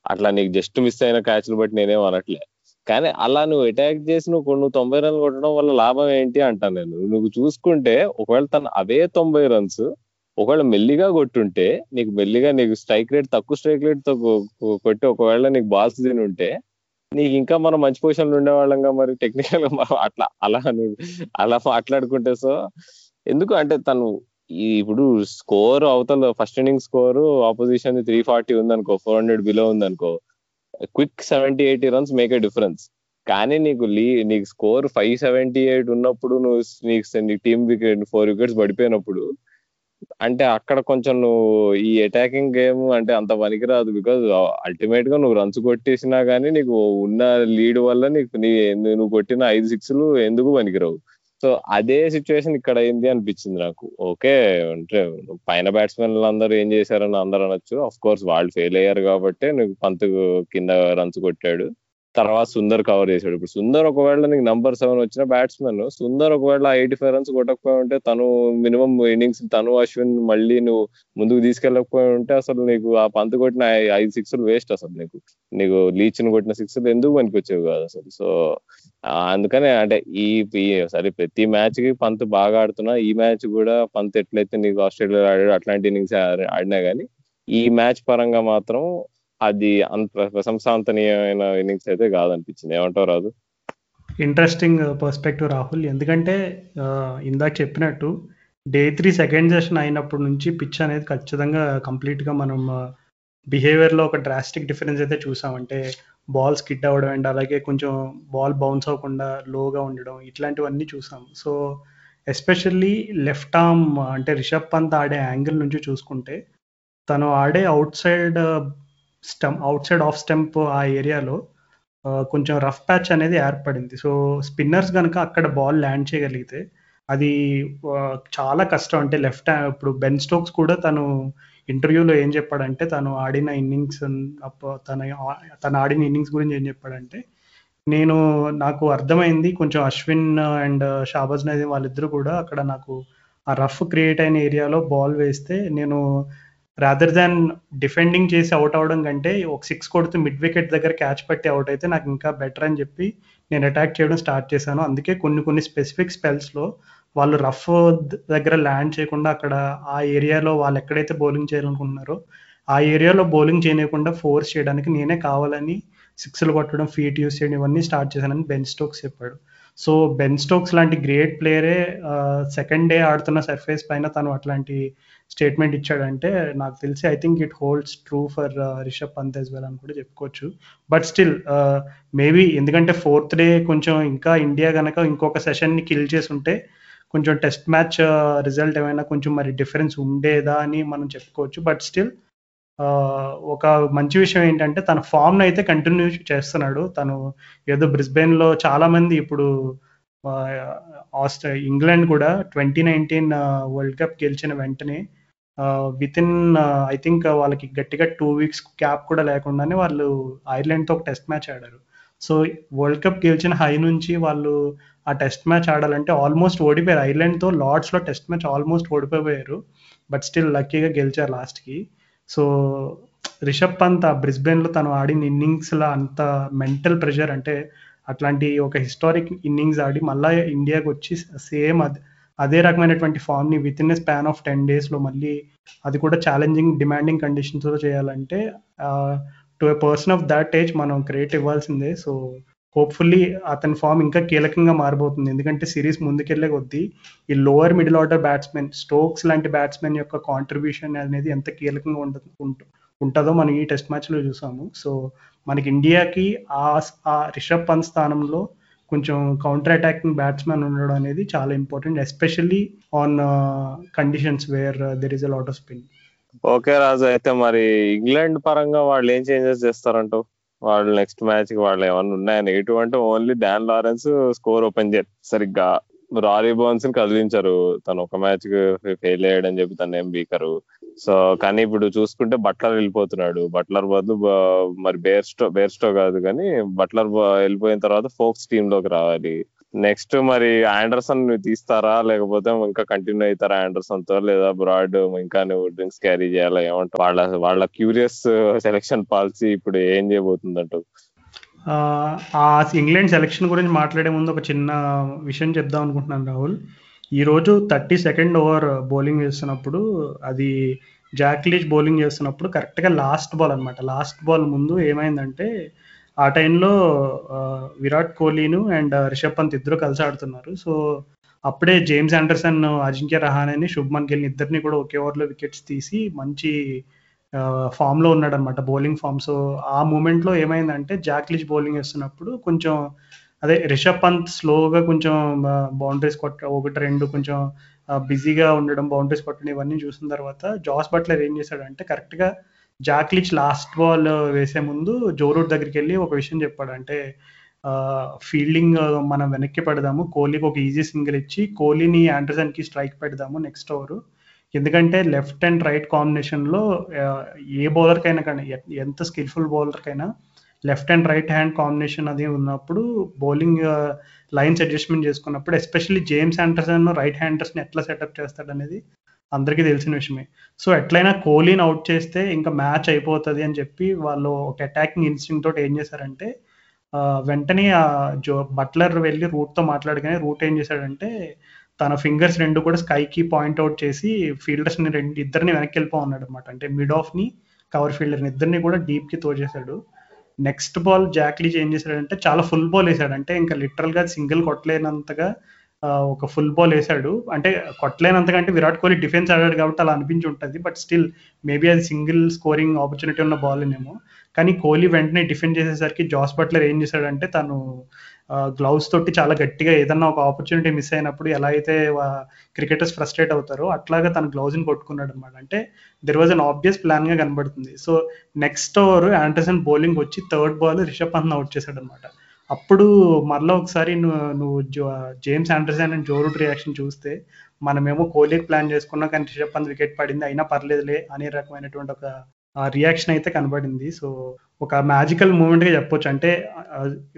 అట్లా నీకు జస్ట్ మిస్ అయిన క్యాచ్లు బట్టి నేనేం అనట్లే. కానీ అలా నువ్వు అటాక్ చేసి నువ్వు నువ్వు తొంభై రన్లు కొట్టడం వల్ల లాభం ఏంటి అంటాను నేను. నువ్వు చూసుకుంటే ఒకవేళ తను అవే తొంభై రన్స్ ఒకవేళ మెల్లిగా కొట్టుంటే నీకు మెల్లిగా నీకు స్ట్రైక్ రేట్ తక్కువ స్ట్రైక్ రేట్తో కొట్టి ఒకవేళ నీకు బాల్స్ తిని ఉంటే నీకు ఇంకా మనం మంచి పొజిషన్లో ఉండేవాళ్ళంగా మరి టెక్నికల్గా మనం అట్లా అలా అలా మాట్లాడుకుంటే సో ఎందుకు అంటే తను ఇప్పుడు స్కోర్ అవతల first inning score opposition three forty ఉందనుకో ఫోర్ హండ్రెడ్ బిలో ఉందనుకో quick seventy eighty runs make a difference కానీ నీకు లీ నీకు స్కోర్ ఫైవ్ సెవెంటీ ఎయిట్ ఉన్నప్పుడు నువ్వు నీకు టీమ్ వికెట్ ఫోర్ వికెట్స్ పడిపోయినప్పుడు అంటే అక్కడ కొంచెం నువ్వు ఈ అటాకింగ్ గేమ్ అంటే అంత పనికిరాదు బికాజ్ అల్టిమేట్గా నువ్వు రన్స్ కొట్టేసినా గానీ నీకు ఉన్న లీడ్ వల్ల నీకు నీ నువ్వు కొట్టిన ఐదు సిక్స్లు ఎందుకు పనికిరావు? సో అదే సిచ్యువేషన్ ఇక్కడ అయింది అనిపించింది నాకు. ఓకే అంటే పైన బ్యాట్స్మెన్ అందరూ ఏం చేశారని అందరూ అనొచ్చు. అఫ్ కోర్స్ వాళ్ళు ఫెయిల్ అయ్యారు కాబట్టి నీకు పంత్ కింద రన్స్ కొట్టాడు. తర్వాత సుందర్ కవర్ చేశాడు. ఇప్పుడు సుందర్ ఒకవేళ నీకు నంబర్ సెవెన్ వచ్చిన బ్యాట్స్మెన్ సుందర్ ఒకవేళ ఎయిటీ ఫైవ్ రన్స్ కొట్టకపోయి ఉంటే తను మినిమం ఇన్నింగ్స్ తను అశ్విన్ మళ్ళీ నువ్వు ముందుకు తీసుకెళ్ళకపోయి ఉంటే అసలు నీకు ఆ పంత్ కొట్టిన ఐదు సిక్స్లు వేస్ట్ అసలు నీకు. నీకు లీచ్ కొట్టిన సిక్స్ ఎందుకు పనికి వచ్చేవి కాదు అసలు. సో అందుకనే అంటే ఈ ఈ- సరే ప్రతి మ్యాచ్కి పంత్ బాగా ఆడుతున్నా ఈ మ్యాచ్ కూడా పంత్ ఎట్లయితే నీకు ఆస్ట్రేలియా ఆడాడు అట్లాంటి ఇన్నింగ్స్ ఆడినా గానీ ఈ మ్యాచ్ పరంగా మాత్రం అది అంత ప్రశంసాంతనీయమైన ఇన్నింగ్స్ అయితే కాదనిపించింది. ఏమంటావు రాదు ఇంట్రెస్టింగ్ పర్స్పెక్టివ్ రాహుల్. ఎందుకంటే ఇందాక చెప్పినట్టు డే త్రీ సెకండ్ సెషన్ అయినప్పటి నుంచి పిచ్ అనేది ఖచ్చితంగా కంప్లీట్గా మనం బిహేవియర్లో ఒక డ్రాస్టిక్ డిఫరెన్స్ అయితే చూసామంటే బాల్ స్కిడ్ అవ్వడం అండ్ అలాగే కొంచెం బాల్ బౌన్స్ అవ్వకుండా లోగా ఉండడం ఇట్లాంటివన్నీ చూసాం. సో ఎస్పెషల్లీ లెఫ్ట్ ఆర్మ్ అంటే రిషబ్ పంత్ ఆడే యాంగిల్ నుంచి చూసుకుంటే తను ఆడే outside stump outside off stump ఆ ఏరియాలో కొంచెం రఫ్ ప్యాచ్ అనేది ఏర్పడింది. సో స్పిన్నర్స్ కనుక అక్కడ బాల్ ల్యాండ్ చేయగలిగితే అది చాలా కష్టం. అంటే లెఫ్ట్ ఇప్పుడు బెన్ స్టోక్స్ కూడా తను ఇంటర్వ్యూలో ఏం చెప్పాడంటే తను ఆడిన ఇన్నింగ్స్ తన తను ఆడిన ఇన్నింగ్స్ గురించి ఏం చెప్పాడంటే నేను నాకు అర్థమైంది కొంచెం అశ్విన్ అండ్ షాబాజ్ నదీం వాళ్ళిద్దరూ కూడా అక్కడ నాకు ఆ రఫ్ క్రియేట్ అయిన ఏరియాలో బాల్ వేస్తే నేను రాదర్ దాన్ డిఫెండింగ్ చేసి అవుట్ అవడం కంటే ఒక సిక్స్ కొడుతూ మిడ్ వికెట్ దగ్గర క్యాచ్ పట్టి అవుట్ అయితే నాకు ఇంకా బెటర్ అని చెప్పి నేను అటాక్ చేయడం స్టార్ట్ చేశాను. అందుకే కొన్ని కొన్ని స్పెసిఫిక్ స్పెల్స్లో వాళ్ళు రఫ్ దగ్గర ల్యాండ్ చేయకుండా అక్కడ ఆ ఏరియాలో వాళ్ళు ఎక్కడైతే బౌలింగ్ చేయాలనుకుంటున్నారో ఆ ఏరియాలో బౌలింగ్ చేయకుండా ఫోర్స్ చేయడానికి నేనే కావాలని సిక్స్లు కొట్టడం ఫీట్ యూస్ చేయడం ఇవన్నీ స్టార్ట్ చేశానని బెన్ స్టోక్స్ చెప్పాడు. సో బెన్ స్టోక్స్ లాంటి గ్రేట్ ప్లేయరే సెకండ్ డే ఆడుతున్న సర్ఫేస్ పైన తను అట్లాంటి స్టేట్మెంట్ ఇచ్చాడంటే నాకు తెలిసి I think it holds true for Rishabh Pant as well అని కూడా చెప్పుకోవచ్చు. బట్ స్టిల్ మేబీ ఎందుకంటే ఫోర్త్ డే కొంచెం ఇంకా ఇండియా కనుక ఇంకొక సెషన్ని కిల్ చేసి ఉంటే కొంచెం టెస్ట్ మ్యాచ్ రిజల్ట్ ఏమైనా కొంచెం మరి డిఫరెన్స్ ఉండేదా అని మనం చెప్పుకోవచ్చు. బట్ స్టిల్ uh, ఒక మంచి విషయం ఏంటంటే తన ఫామ్ను అయితే కంటిన్యూ చేస్తున్నాడు. తను ఏదో బ్రిస్బెన్లో చాలామంది ఇప్పుడు uh, ఆస్ట్రే ఇంగ్లాండ్ కూడా ట్వంటీ నైన్టీన్ వరల్డ్ కప్ గెలిచిన వెంటనే విత్ ఇన్ ఐ థింక్ వాళ్ళకి గట్టిగా టూ వీక్స్ క్యాప్ కూడా లేకుండానే వాళ్ళు ఐర్లాండ్తో ఒక టెస్ట్ మ్యాచ్ ఆడారు. సో వరల్డ్ కప్ గెలిచిన హై నుంచి వాళ్ళు ఆ టెస్ట్ మ్యాచ్ ఆడాలంటే ఆల్మోస్ట్ ఓడిపోయారు. ఐర్లాండ్తో లార్డ్స్లో టెస్ట్ మ్యాచ్ ఆల్మోస్ట్ ఓడిపోయారు. బట్ స్టిల్ లక్కీగా గెలిచారు లాస్ట్కి. సో రిషబ్ పంత్ ఆ బ్రిస్బెన్లో తను ఆడిన ఇన్నింగ్స్లో అంత మెంటల్ ప్రెషర్ అంటే అట్లాంటి ఒక హిస్టారిక్ ఇన్నింగ్స్ ఆడి మళ్ళీ ఇండియాకి వచ్చి సేమ్ అది అదే రకమైనటువంటి ఫామ్ని within a span of ten డేస్లో మళ్ళీ అది కూడా ఛాలెంజింగ్ డిమాండింగ్ కండిషన్స్లో చేయాలంటే to a person of that age మనం క్రియేట్ ఇవ్వాల్సిందే. సో హోప్ఫుల్లీ అతని ఫామ్ ఇంకా కీలకంగా మారిపోతుంది ఎందుకంటే సిరీస్ ముందుకెళ్ళే కొద్దీ ఈ lower middle order batsmen Stokes లాంటి బ్యాట్స్మెన్ యొక్క కాంట్రిబ్యూషన్ అనేది ఎంత కీలకంగా ఉండదు ఉంటుందో మనం ఈ టెస్ట్ మ్యాచ్లో చూసాము. సో మనకి ఇండియాకి ఆ ఆ రిషబ్ పంత్ స్థానంలో కొంచెం కౌంటర్ అటాకింగ్ బ్యాట్స్మెన్ ఉండడం అనేది చాలా important especially on conditions where there is a lot of spin okay Raju అయితే మరి ఇంగ్లాండ్ పరంగా వాళ్ళు ఏం చేంజెస్ చేస్తారంటావు? వాళ్ళు నెక్స్ట్ మ్యాచ్కి వాళ్ళు ఏమన్నా ఉన్నాయా? నెగిటివ్ అంటే only Dan Lawrence score open చేయరు సరిగ్గా. రారీ బోన్స్ని కదిలించారు. తను ఒక మ్యాచ్కి ఫెయిల్ అయ్యాడని చెప్పి తను ఏం బీకరు. సో కానీ ఇప్పుడు చూసుకుంటే బట్లర్ వెళ్ళిపోతున్నాడు. బట్లర్ బదులు మరి బేర్స్టో బేర్స్టో కాదు కానీ బట్లర్ వెళ్ళిపోయిన తర్వాత ఫోక్స్ టీమ్లోకి రావాలి. నెక్స్ట్ మరి ఆండర్సన్ తీస్తారా? లేకపోతే ఇంకా కంటిన్యూ అవుతారా ఆండర్సన్తో లేదా బ్రాడ్ ఇంకా నువ్వు డ్రింక్స్ క్యారీ చేయాలా? ఏమంటారు వాళ్ళ వాళ్ళ క్యూరియస్ సెలెక్షన్ పాలసీ ఇప్పుడు ఏం చేయబోతుందంట ఆ ఇంగ్లాండ్ సెలక్షన్ గురించి మాట్లాడే ముందు ఒక చిన్న విషయం చెప్దాం అనుకుంటున్నాను రాహుల్. ఈరోజు థర్టీ సెకండ్ ఓవర్ బౌలింగ్ చేస్తున్నప్పుడు అది జాక్లీచ్ బౌలింగ్ చేస్తున్నప్పుడు కరెక్ట్గా లాస్ట్ బాల్ అనమాట లాస్ట్ బాల్ ముందు ఏమైందంటే ఆ టైంలో విరాట్ కోహ్లీను అండ్ రిషబ్ పంత్ ఇద్దరు కలిసి ఆడుతున్నారు. సో అప్పుడే జేమ్స్ ఆండర్సన్ అజింక్య రహానేని శుభ్మన్ గిల్ని ఇద్దరిని కూడా ఒకే ఓవర్లో వికెట్స్ తీసి మంచి ఫామ్లో ఉన్నాడు అనమాట బౌలింగ్ ఫామ్ సో ఆ మూమెంట్లో ఏమైందంటే జాక్లిచ్ బౌలింగ్ వేస్తున్నప్పుడు కొంచెం అదే రిషబ్ పంత్ స్లోగా కొంచెం బౌండరీస్ కొట్ట ఒకటి రెండు కొంచెం బిజీగా ఉండడం బౌండరీస్ కొట్టడం ఇవన్నీ చూసిన తర్వాత జాస్ బట్లర్ ఏం చేశాడంటే కరెక్ట్గా జాక్లిచ్ లాస్ట్ బాల్ వేసే ముందు జోరూట్ దగ్గరికి వెళ్ళి ఒక విషయం చెప్పాడు అంటే ఫీల్డింగ్ మనం వెనక్కి పెడదాము కోహ్లీకి ఒక ఈజీ సింగిల్ ఇచ్చి కోహ్లీని ఆండర్సన్కి స్ట్రైక్ పెడదాము నెక్స్ట్ ఓవర్ ఎందుకంటే లెఫ్ట్ అండ్ రైట్ కాంబినేషన్లో ఏ బౌలర్కైనా కానీ ఎంత skilful బౌలర్కైనా left and right hand combination అది ఉన్నప్పుడు బౌలింగ్ లైన్స్ అడ్జస్ట్మెంట్ చేసుకున్నప్పుడు ఎస్పెషల్లీ జేమ్స్ ఆండర్సన్ రైట్ హ్యాండర్స్ని ఎట్లా సెటప్ చేస్తాడనేది అందరికీ తెలిసిన విషయమే. సో ఎట్లయినా కోహ్లీని అవుట్ చేస్తే ఇంకా మ్యాచ్ అయిపోతుంది అని చెప్పి వాళ్ళు ఒక అటాకింగ్ ఇన్స్టింగ్ తోటి ఏం చేశారంటే వెంటనే జో బట్లర్ వెళ్ళి రూట్తో మాట్లాడగానే రూట్ ఏం చేశాడంటే తన ఫింగర్స్ రెండు కూడా స్కైకి పాయింట్ అవుట్ చేసి ఫీల్డర్స్ని రెండు ఇద్దరిని వెనక్కి వెళ్ళిపో ఉన్నాడు అనమాట అంటే మిడ్ ఆఫ్ని కవర్ ఫీల్డర్ని ఇద్దరిని కూడా డీప్కి తోచేశాడు నెక్స్ట్ బాల్ జాక్లీ చేంజ్ చేశాడంటే చాలా ఫుల్ బాల్ వేసాడు అంటే ఇంకా లిటరల్గా సింగిల్ కొట్టలేనంతగా ఒక ఫుల్ బాల్ వేసాడు అంటే కొట్టలేనంతగా అంటే విరాట్ కోహ్లీ డిఫెన్స్ ఆడాడు కాబట్టి అలా అనిపించి ఉంటుంది. బట్ స్టిల్ మేబీ అది సింగిల్ స్కోరింగ్ ఆపర్చునిటీ ఉన్న బాల్ ఏమో కానీ కోహ్లీ వెంటనే డిఫెండ్ చేసేసరికి జాస్ బట్లర్ ఏం చేశాడంటే తను గ్లౌస్ తోటి చాలా గట్టిగా ఏదన్నా ఒక ఆపర్చునిటీ మిస్ అయినప్పుడు ఎలా అయితే క్రికెటర్స్ ఫ్రస్ట్రేట్ అవుతారో అట్లాగా తన గ్లౌజ్ని కొట్టుకున్నాడు అనమాట అంటే దెర్ వాజ్ అన్ ఆబ్వియస్ ప్లాన్గా కనబడుతుంది. So next over Anderson bowling వచ్చి third ball Rishabh Pant out చేశాడు అనమాట అప్పుడు మరలా ఒకసారి నువ్వు నువ్వు James Anderson and Joe Root reaction చూస్తే మనమేమో కోహ్లీకి ప్లాన్ చేసుకున్నా కానీ రిషబ్ పంత్ వికెట్ పడింది అయినా పర్లేదులే అనే రకమైనటువంటి ఒక రియాక్షన్ అయితే కనబడింది. సో ఒక మ్యాజికల్ మూమెంట్గా చెప్పొచ్చు. అంటే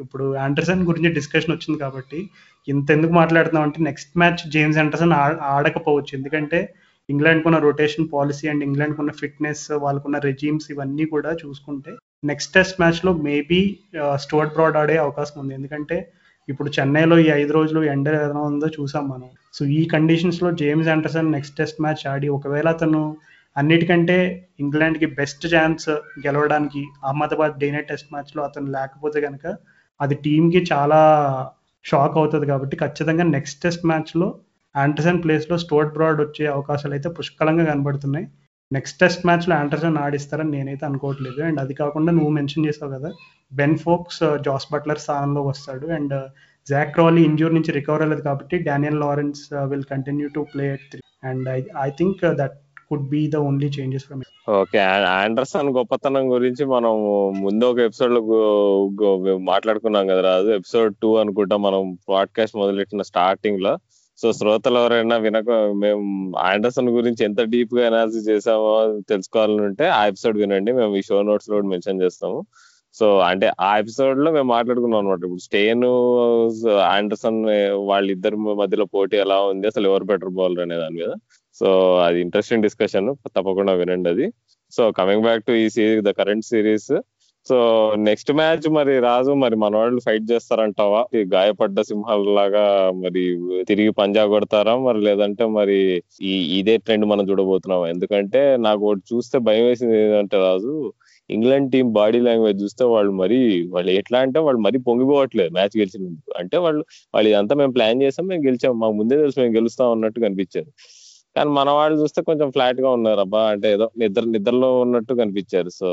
ఇప్పుడు ఆండర్సన్ గురించి డిస్కషన్ వచ్చింది కాబట్టి ఇంత ఎందుకు మాట్లాడుతున్నాం అంటే నెక్స్ట్ మ్యాచ్ జేమ్స్ ఆండర్సన్ ఆడకపోవచ్చు. ఎందుకంటే ఇంగ్లాండ్ కున్న రొటేషన్ పాలసీ అండ్ ఇంగ్లాండ్ కున్న ఫిట్నెస్ వాళ్ళకున్న రెజీమ్స్ ఇవన్నీ కూడా చూసుకుంటే నెక్స్ట్ టెస్ట్ మ్యాచ్లో మేబీ స్టోర్ట్ బ్రాడ్ ఆడే అవకాశం ఉంది. ఎందుకంటే ఇప్పుడు చెన్నైలో ఈ ఐదు రోజులు ఎండ ఎలా ఉందో చూసాం మనం. సో ఈ కండిషన్స్లో James Anderson next test match ఆడి ఒకవేళ అతను అన్నిటికంటే ఇంగ్లాండ్కి బెస్ట్ ఛాన్స్ గెలవడానికి అహ్మదాబాద్ డేనే టెస్ట్ మ్యాచ్లో అతను లేకపోతే కనుక అది టీంకి చాలా షాక్ అవుతుంది కాబట్టి ఖచ్చితంగా నెక్స్ట్ టెస్ట్ మ్యాచ్లో ఆండర్సన్ ప్లేస్ స్టోర్ట్ బ్రాడ్ వచ్చే అవకాశాలు అయితే పుష్కలంగా కనబడుతున్నాయి. నెక్స్ట్ టెస్ట్ మ్యాచ్లో ఆండర్సన్ ఆడిస్తారని నేనైతే అనుకోవట్లేదు. అండ్ అది కాకుండా నువ్వు మెన్షన్ చేసావు కదా బెన్ ఫోక్స్ జాస్ బట్లర్ స్థానంలో వస్తాడు. అండ్ జాక్ క్రాలీ ఇంజూర్ నుంచి రికవర్ అవ్వలేదు కాబట్టి Daniel Lawrence will continue to play at three and I I think that could be the only changes from okay Anderson గొప్పతనం గురించి మనం ముందు ఒక ఎపిసోడ్లో మాట్లాడుకున్నాం కదా రాజు. ఎపిసోడ్ టూ అనుకుంటా మనం పాడ్కాస్ట్ మొదలెట్టిన స్టార్టింగ్లో. సో శ్రోతలు ఎవరైనా వినక మేము ఆండర్సన్ గురించి ఎంత డీప్గా అనాలిసిస్ చేసామో తెలుసుకోవాలనుంటే ఆ ఎపిసోడ్ వినండి. మేము ఈ షో నోట్స్లో కూడా మెన్షన్ చేస్తాము. సో అంటే ఆ ఎపిసోడ్లో మేము మాట్లాడుకున్నాం అనమాట ఇప్పుడు స్టేన్ ఆండర్సన్ వాళ్ళిద్దరి మధ్యలో పోటీ ఎలా ఉంది? అసలు ఎవరు బెటర్ బౌలర్ అనే దాని మీద. సో అది ఇంట్రెస్టింగ్ డిస్కషన్ తప్పకుండా వినండి అది. సో కమింగ్ బ్యాక్ టు ఈ series the current series so next match మరి రాజు మరి మన వాళ్ళు ఫైట్ చేస్తారంటావా గాయపడ్డ సింహాల లాగా మరి తిరిగి పంజా కొడతారా? మరి లేదంటే మరి ఈ ఇదే ట్రెండ్ మనం చూడబోతున్నాం ఎందుకంటే నాకు ఒకటి చూస్తే భయం వేసింది ఏంటంటే Raju England team body language చూస్తే వాళ్ళు మరి వాళ్ళు ఎట్లా అంటే వాళ్ళు మరీ పొంగిపోవట్లేదు మ్యాచ్ గెలిచినందుకు. అంటే వాళ్ళు వాళ్ళు ఇదంతా మేము ప్లాన్ చేసాం మేము గెలిచాం. మాకు ముందే తెలుసు మేము గెలుస్తాం అన్నట్టు కనిపించారు కానీ మన వాళ్ళు చూస్తే కొంచెం ఫ్లాట్గా ఉన్నారు అబ్బా అంటే ఏదో నిద్ర నిద్రలో ఉన్నట్టు కనిపించారు. సో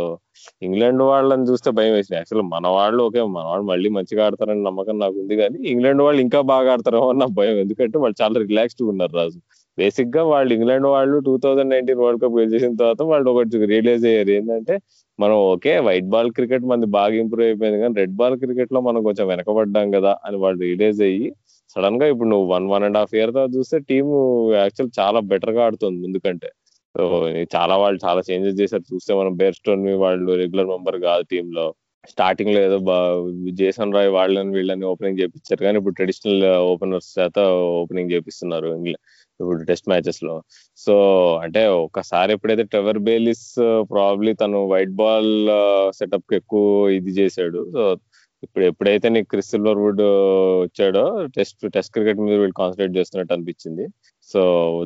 ఇంగ్లాండ్ వాళ్ళని చూస్తే భయం వేసింది. యాక్చువల్ మన వాళ్ళు ఓకే మన వాళ్ళు మళ్ళీ మంచిగా ఆడతారని నమ్మకం నాకు ఉంది కానీ ఇంగ్లాండ్ వాళ్ళు ఇంకా బాగా ఆడతారేమో అని నాకు భయం. ఎందుకంటే వాళ్ళు చాలా రిలాక్స్డ్ ఉన్నారు రాజు. బేసిక్గా వాళ్ళు ఇంగ్లాండ్ వాళ్ళు two thousand nineteen World Cup గెలిచేసిన తర్వాత వాళ్ళు ఒకటి రియలైజ్ అయ్యారు. ఏంటంటే మనం ఓకే వైట్ బాల్ క్రికెట్ మనది బాగా ఇంప్రూవ్ అయిపోయింది కానీ రెడ్ బాల్ క్రికెట్లో మనం కొంచెం వెనకబడ్డాం కదా అని వాళ్ళు రియలైజ్ అయ్యి సడన్గా ఇప్పుడు నువ్వు one one and half year తర్వాత చూస్తే టీమ్ యాక్చువల్ చాలా బెటర్గా ఆడుతుంది ముందుకంటే. సో చాలా వాళ్ళు చాలా చేంజెస్ చేశారు. చూస్తే మనం బేర్ స్టోన్ వాళ్ళు రెగ్యులర్ మెంబర్ కాదు టీమ్లో స్టార్టింగ్లో ఏదో జేసన్ రాయ్ వాళ్ళని వీళ్ళని ఓపెనింగ్ చేపించారు కానీ ఇప్పుడు ట్రెడిషనల్ ఓపెనర్స్ చేత ఓపెనింగ్ చేపిస్తున్నారు ఇప్పుడు టెస్ట్ మ్యాచెస్లో. సో అంటే ఒకసారి ఎప్పుడైతే ట్రెవర్ బేలిస్ ప్రాబ్లీ తను వైట్ బాల్ సెటప్కి ఎక్కువ ఇది చేశాడు. సో ఇప్పుడు ఎప్పుడైతే నీకు క్రిస్ సిల్వర్ వుడ్ వచ్చాడో టెస్ట్ టెస్ట్ క్రికెట్ మీద వీళ్ళు కాన్సన్ట్రేట్ చేస్తున్నట్టు అనిపించింది. సో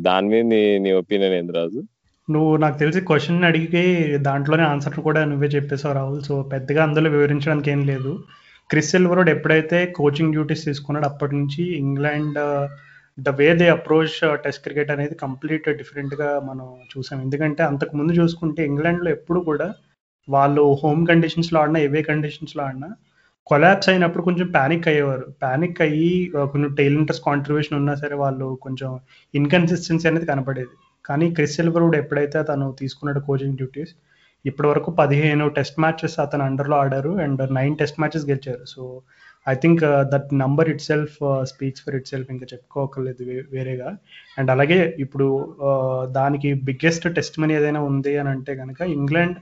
దాని మీద నీ నీ ఒపీనియన్ ఏంది రాజు? నువ్వు నాకు తెలిసి క్వశ్చన్ అడిగి దాంట్లోనే ఆన్సర్ కూడా నువ్వే చెప్పేసావు రాహుల్. సో పెద్దగా అందులో వివరించడానికి ఏం లేదు. క్రిస్ సిల్వరోడ్ ఎప్పుడైతే కోచింగ్ డ్యూటీస్ తీసుకున్నాడు అప్పటి నుంచి England the way they approach test cricket అనేది కంప్లీట్ డిఫరెంట్గా మనం చూసాం. ఎందుకంటే అంతకు ముందు చూసుకుంటే ఇంగ్లాండ్లో ఎప్పుడు కూడా వాళ్ళు హోమ్ కండిషన్స్లో ఆడినా ఏవే కండిషన్స్లో ఆడినా కొలాబ్స్ అయినప్పుడు కొంచెం ప్యానిక్ అయ్యేవారు. ప్యానిక్ అయ్యి కొంచెం టైలెంటర్స్ కాంట్రిబ్యూషన్ ఉన్నా సరే వాళ్ళు కొంచెం ఇన్కన్సిస్టెన్సీ అనేది కనపడేది. కానీ క్రిస్ సిల్వర్వుడ్ ఎప్పుడైతే తను తీసుకున్నాడు కోచింగ్ డ్యూటీస్ ఇప్పటి వరకు పదిహేను టెస్ట్ మ్యాచెస్ అతను అండర్లో ఆడారు అండ్ నైన్ టెస్ట్ మ్యాచెస్ గెలిచారు. So I think that number itself speaks for itself ఇంకా చెప్పుకోకర్లేదు వేరేగా. అండ్ అలాగే ఇప్పుడు uh, దానికి బిగ్గెస్ట్ టెస్ట్ మనీ ఏదైనా ఉంది అని అంటే కనుక England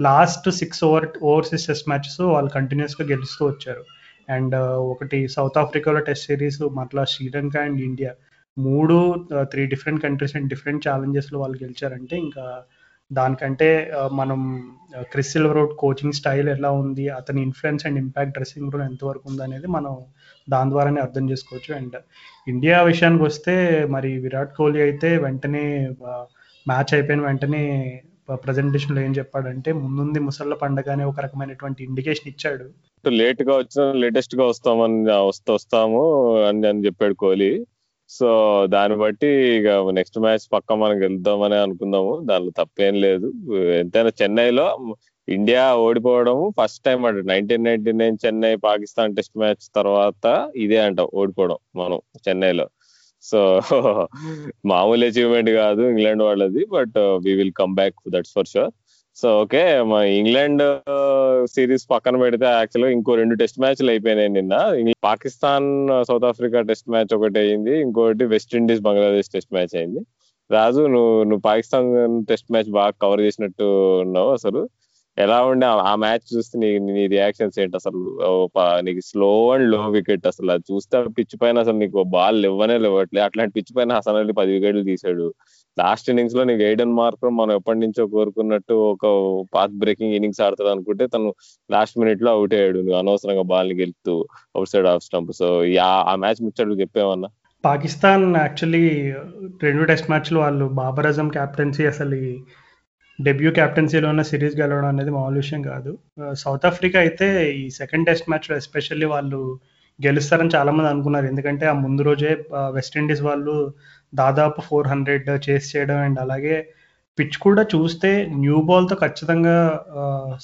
last six over overseas test matches వాళ్ళు కంటిన్యూస్గా గెలుస్తూ వచ్చారు. అండ్ ఒకటి సౌత్ ఆఫ్రికాలో టెస్ట్ సిరీస్ మరలా శ్రీలంక అండ్ ఇండియా. మూడు three different countries and different ఛాలెంజెస్లో వాళ్ళు గెలిచారంటే ఇంకా దానికంటే మనం క్రిస్ సిల్వరోడ్ కోచింగ్ స్టైల్ ఎలా ఉంది అతని influence and impact dressing room ఎంతవరకు ఉంది అనేది మనం దాని ద్వారానే అర్థం చేసుకోవచ్చు. అండ్ ఇండియా విషయానికి వస్తే మరి విరాట్ కోహ్లీ అయితే వెంటనే మ్యాచ్ అయిపోయిన వెంటనే ప్రజెంటేషన్లో ఏం చెప్పాడంటే ముందుంది ముసళ్ళ పండగ అనే ఒక రకమైనటువంటి ఇండికేషన్ ఇచ్చాడు. లేట్గా వచ్చిన లేటెస్ట్గా వస్తామని వస్తా వస్తాము అని అని చెప్పాడు కోహ్లీ. సో దాన్ని బట్టి ఇక నెక్స్ట్ మ్యాచ్ పక్క మనం గెలుద్దామని అనుకుందాము దానిలో తప్పేం లేదు. ఎంతైనా చెన్నైలో ఇండియా ఓడిపోవడం ఫస్ట్ టైం అంట. Nineteen ninety nine Chennai Pakistan test match తర్వాత ఇదే అంట ఓడిపోవడం మనం చెన్నైలో. సో మామూలు అచీవ్మెంట్ కాదు ఇంగ్లాండ్ వాళ్ళది but we will come back that's for sure so okay మా ఇంగ్లాండ్ uh, సిరీస్ పక్కన పెడితే యాక్చువల్గా ఇంకో రెండు టెస్ట్ మ్యాచ్లు అయిపోయినాయి నిన్న. Pakistan South Africa test match ఒకటి అయింది ఇంకోటి West Indies Bangladesh test match అయింది. రాజు నువ్వు నువ్వు పాకిస్తాన్ టెస్ట్ మ్యాచ్ బాగా కవర్ చేసినట్టు ఉన్నావు అసలు. ఎలా ఉండే ఆ మ్యాచ్ చూస్తే నీ నీ రియాక్షన్స్ ఏంటి? అసలు నీకు స్లో అండ్లో వికెట్ అసలు అది చూస్తే పిచ్ పైన అసలు నీకు బాల్ ఇవ్వనే లేవట్లేదు అట్లాంటి పిచ్ పైన హసన్ అలీ పది వికెట్లు తీసాడు లాస్ట్ ఇన్నింగ్స్లో నీకు ఎయిడెన్ మార్క్ మనం ఎప్పటి నుంచో కోరుకున్నట్టు ఒక పాత్ బ్రేకింగ్ ఇన్నింగ్స్ ఆడతాడు అనుకుంటే తను లాస్ట్ మినిట్లో అవుట్ అయ్యాడు. నువ్వు అనవసరంగా బాల్ని గెలుతూ outside off stump so ఆ మ్యాచ్ ముచ్చట్లు చెప్పేమన్నా పాకిస్తాన్ యాక్చువల్లీ రెండు టెస్ట్ మ్యాచ్లు వాళ్ళు బాబర్ అజం క్యాప్టెన్సీ అసలు డెబ్యూ క్యాప్టెన్సీలో ఉన్న సిరీస్ గెలవడం అనేది మామూలు విషయం కాదు. సౌత్ ఆఫ్రికా అయితే ఈ సెకండ్ టెస్ట్ మ్యాచ్లో ఎస్పెషల్లీ వాళ్ళు గెలుస్తారని చాలామంది అనుకున్నారు. ఎందుకంటే ఆ ముందు రోజే వెస్టిండీస్ వాళ్ళు దాదాపు ఫోర్ హండ్రెడ్ చేస్ చేయడం అండ్ అలాగే పిచ్ కూడా చూస్తే న్యూ బాల్తో ఖచ్చితంగా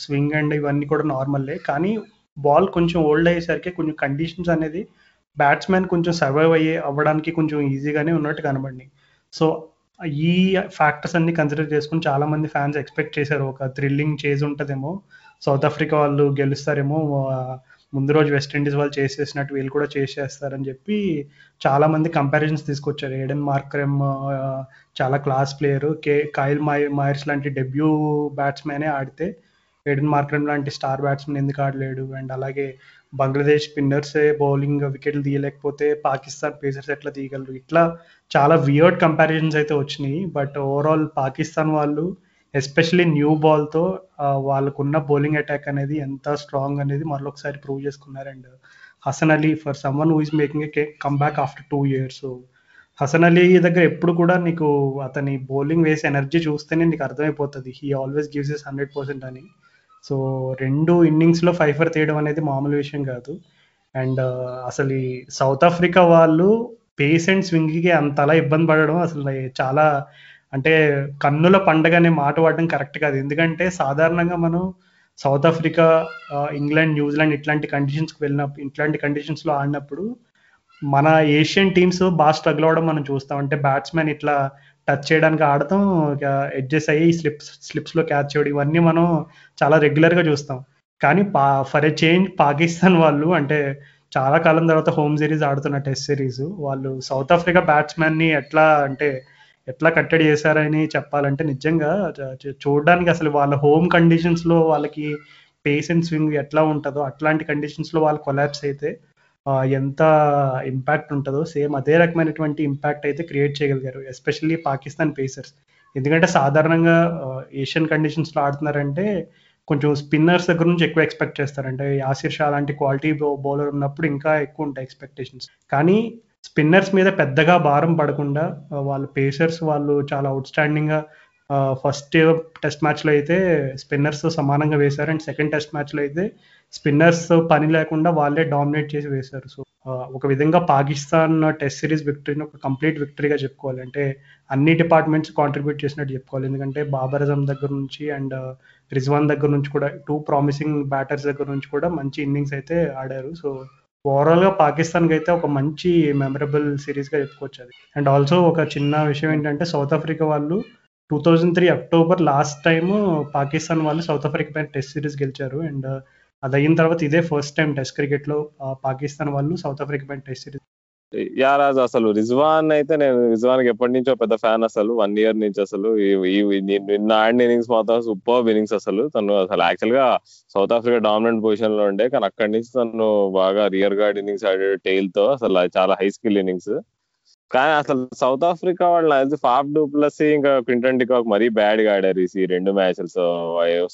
స్వింగ్ అండ్ ఇవన్నీ కూడా నార్మల్లే కానీ బాల్ కొంచెం ఓల్డ్ అయ్యేసరికి కొంచెం కండిషన్స్ అనేది బ్యాట్స్మెన్ కొంచెం సర్వైవ్ అయ్యే అవ్వడానికి కొంచెం ఈజీగానే ఉన్నట్టు కనబడి సో ఈ ఫ్యాక్టర్స్ అన్ని కన్సిడర్ చేసుకుని చాలా మంది ఫ్యాన్స్ ఎక్స్పెక్ట్ చేశారు. ఒక థ్రిల్లింగ్ చేజ్ ఉంటుందేమో. సౌత్ ఆఫ్రికా వాళ్ళు గెలుస్తారేమో ముందు రోజు వెస్టిండీస్ వాళ్ళు చేసేసినట్టు వీళ్ళు కూడా చేసేస్తారని చెప్పి చాలా మంది కంపారిజన్స్ తీసుకొచ్చారు ఏడెన్ మార్క్రెమ్ చాలా క్లాస్ ప్లేయర్ కే కాయిల్ మై మైర్స్ లాంటి డెబ్యూ బ్యాట్స్మెనే ఆడితే ఏడెన్ మార్క్రెమ్ లాంటి స్టార్ బ్యాట్స్మెన్ ఎందుకు ఆడలేడు? అండ్ అలాగే బంగ్లాదేశ్ స్పిన్నర్సే బౌలింగ్ వికెట్లు తీయలేకపోతే పాకిస్తాన్ పేసర్స్ ఎట్లా తీయగలరు? ఇట్లా చాలా వియర్డ్ కంపారిజన్స్ అయితే వచ్చినాయి. బట్ ఓవరాల్ పాకిస్తాన్ వాళ్ళు ఎస్పెషలీ న్యూ బాల్తో వాళ్ళకున్న బౌలింగ్ అటాక్ అనేది ఎంత స్ట్రాంగ్ అనేది మరొకసారి ప్రూవ్ చేసుకున్నారు. అండ్ హసన్ అలీ ఫర్ someone who is making a come back after two years Hasan Ali దగ్గర ఎప్పుడు కూడా నీకు అతని బౌలింగ్ వేసే ఎనర్జీ చూస్తేనే నీకు అర్థమైపోతుంది. He always gives is hundred percent అని. సో రెండు ఇన్నింగ్స్లో ఫైవ్ ఫర్ తీయడం అనేది మామూలు విషయం కాదు. అండ్ అసలు ఈ సౌత్ ఆఫ్రికా వాళ్ళు పేస్ అండ్ స్వింగ్కి అంతలా ఇబ్బంది పడడం అసలు చాలా అంటే కన్నుల పండగ అనే మాట వాడడం కరెక్ట్ కాదు. ఎందుకంటే సాధారణంగా మనం సౌత్ ఆఫ్రికా ఇంగ్లాండ్ న్యూజిలాండ్ ఇట్లాంటి కండిషన్స్కి వెళ్ళినప్పుడు ఇట్లాంటి కండిషన్స్లో ఆడినప్పుడు మన ఏషియన్ టీమ్స్ బాగా స్ట్రగుల్ అవ్వడం మనం చూస్తాం. అంటే బ్యాట్స్మెన్ ఇట్లా టచ్ చేయడానికి ఆడతాం. ఎడ్జెస్ అయ్యి స్లిప్స్ స్లిప్స్లో క్యాచ్ చేయడం ఇవన్నీ మనం చాలా రెగ్యులర్గా చూస్తాం. కానీ పా ఫర్ ఎ చేంజ్ పాకిస్తాన్ వాళ్ళు అంటే చాలా కాలం తర్వాత హోమ్ సిరీస్ ఆడుతున్న టెస్ట్ సిరీస్ వాళ్ళు సౌత్ ఆఫ్రికా బ్యాట్స్మెన్ని ఎట్లా అంటే ఎట్లా కట్టడి చేశారని చెప్పాలంటే నిజంగా చూడడానికి అసలు వాళ్ళ హోమ్ కండిషన్స్లో వాళ్ళకి పేస్ అండ్ స్వింగ్ ఎట్లా ఉంటుందో అట్లాంటి కండిషన్స్లో వాళ్ళు కొలాప్స్ అయితే ఎంత ఇంపాక్ట్ ఉంటుందో సేమ్ అదే రకమైనటువంటి ఇంపాక్ట్ అయితే క్రియేట్ చేయగలిగారు ఎస్పెషల్లీ పాకిస్తాన్ పేసర్స్ ఎందుకంటే సాధారణంగా ఏషియన్ కండిషన్స్లో ఆడుతున్నారంటే కొంచెం స్పిన్నర్స్ దగ్గర నుంచి ఎక్కువ ఎక్స్పెక్ట్ చేస్తారు. అంటే యాసిర్ షా లాంటి క్వాలిటీ బౌలర్ ఉన్నప్పుడు ఇంకా ఎక్కువ ఉంటాయి ఎక్స్పెక్టేషన్స్ కానీ స్పిన్నర్స్ మీద పెద్దగా భారం పడకుండా వాళ్ళ పేసర్స్ వాళ్ళు చాలా అవుట్ స్టాండింగ్గా ఫస్ట్ టెస్ట్ మ్యాచ్లో అయితే స్పిన్నర్స్ సమానంగా వేశారు అండ్ సెకండ్ టెస్ట్ మ్యాచ్లో అయితే స్పిన్నర్స్ పని లేకుండా వాళ్ళే డామినేట్ చేసి వేశారు. సో ఒక విధంగా పాకిస్తాన్ టెస్ట్ సిరీస్ విక్టరీని ఒక కంప్లీట్ విక్టరీగా చెప్పుకోవాలి. అంటే అన్ని డిపార్ట్మెంట్స్ కాంట్రిబ్యూట్ చేసినట్టు చెప్పుకోవాలి. ఎందుకంటే బాబర్ అజం దగ్గర నుంచి అండ్ రిజ్వాన్ దగ్గర నుంచి కూడా టూ ప్రామిసింగ్ బ్యాటర్స్ దగ్గర నుంచి కూడా మంచి ఇన్నింగ్స్ అయితే ఆడారు. సో ఓవరాల్గా పాకిస్తాన్కి అయితే ఒక మంచి మెమరబుల్ సిరీస్గా చెప్పుకోవచ్చు అది. అండ్ ఆల్సో ఒక చిన్న విషయం ఏంటంటే సౌత్ ఆఫ్రికా వాళ్ళు two thousand three October last time Pakistan వాళ్ళు సౌత్ ఆఫ్రికా పైన టెస్ట్ సిరీస్ గెలిచారు. అండ్ అది అయిన తర్వాత ఇదే ఫస్ట్ టైం టెస్ట్ క్రికెట్లో పాకిస్తాన్ వాళ్ళు సౌత్ ఆఫ్రికా పైన టెస్ట్ సిరీస్ యా రాజు అసలు రిజ్వాన్ అయితే నేను రిజ్వాన్కి ఎప్పటి నుంచో పెద్ద ఫ్యాన్ అసలు. వన్ ఇయర్ నుంచి అసలు. నిన్న ఆడిన ఇన్నింగ్స్ మాత్రం సూపర్ ఇన్నింగ్స్ అసలు. తను అసలు యాక్చువల్గా సౌత్ ఆఫ్రికా డామినెంట్ పొజిషన్లో ఉండే. కానీ అక్కడి నుంచి తను బాగా రియర్ గార్డ్ ఇన్నింగ్స్ ఆడాడు. టైల్తో అసలు చాలా హై స్కిల్ ఇన్నింగ్స్ కానీ అసలు సౌత్ ఆఫ్రికా వాళ్ళు ఫాఫ్ డూ ప్లస్ ఇంకా క్వింటన్ డికాక్ మరీ బ్యాడ్గా ఆడారు ఈ రెండు మ్యాచ్లు సో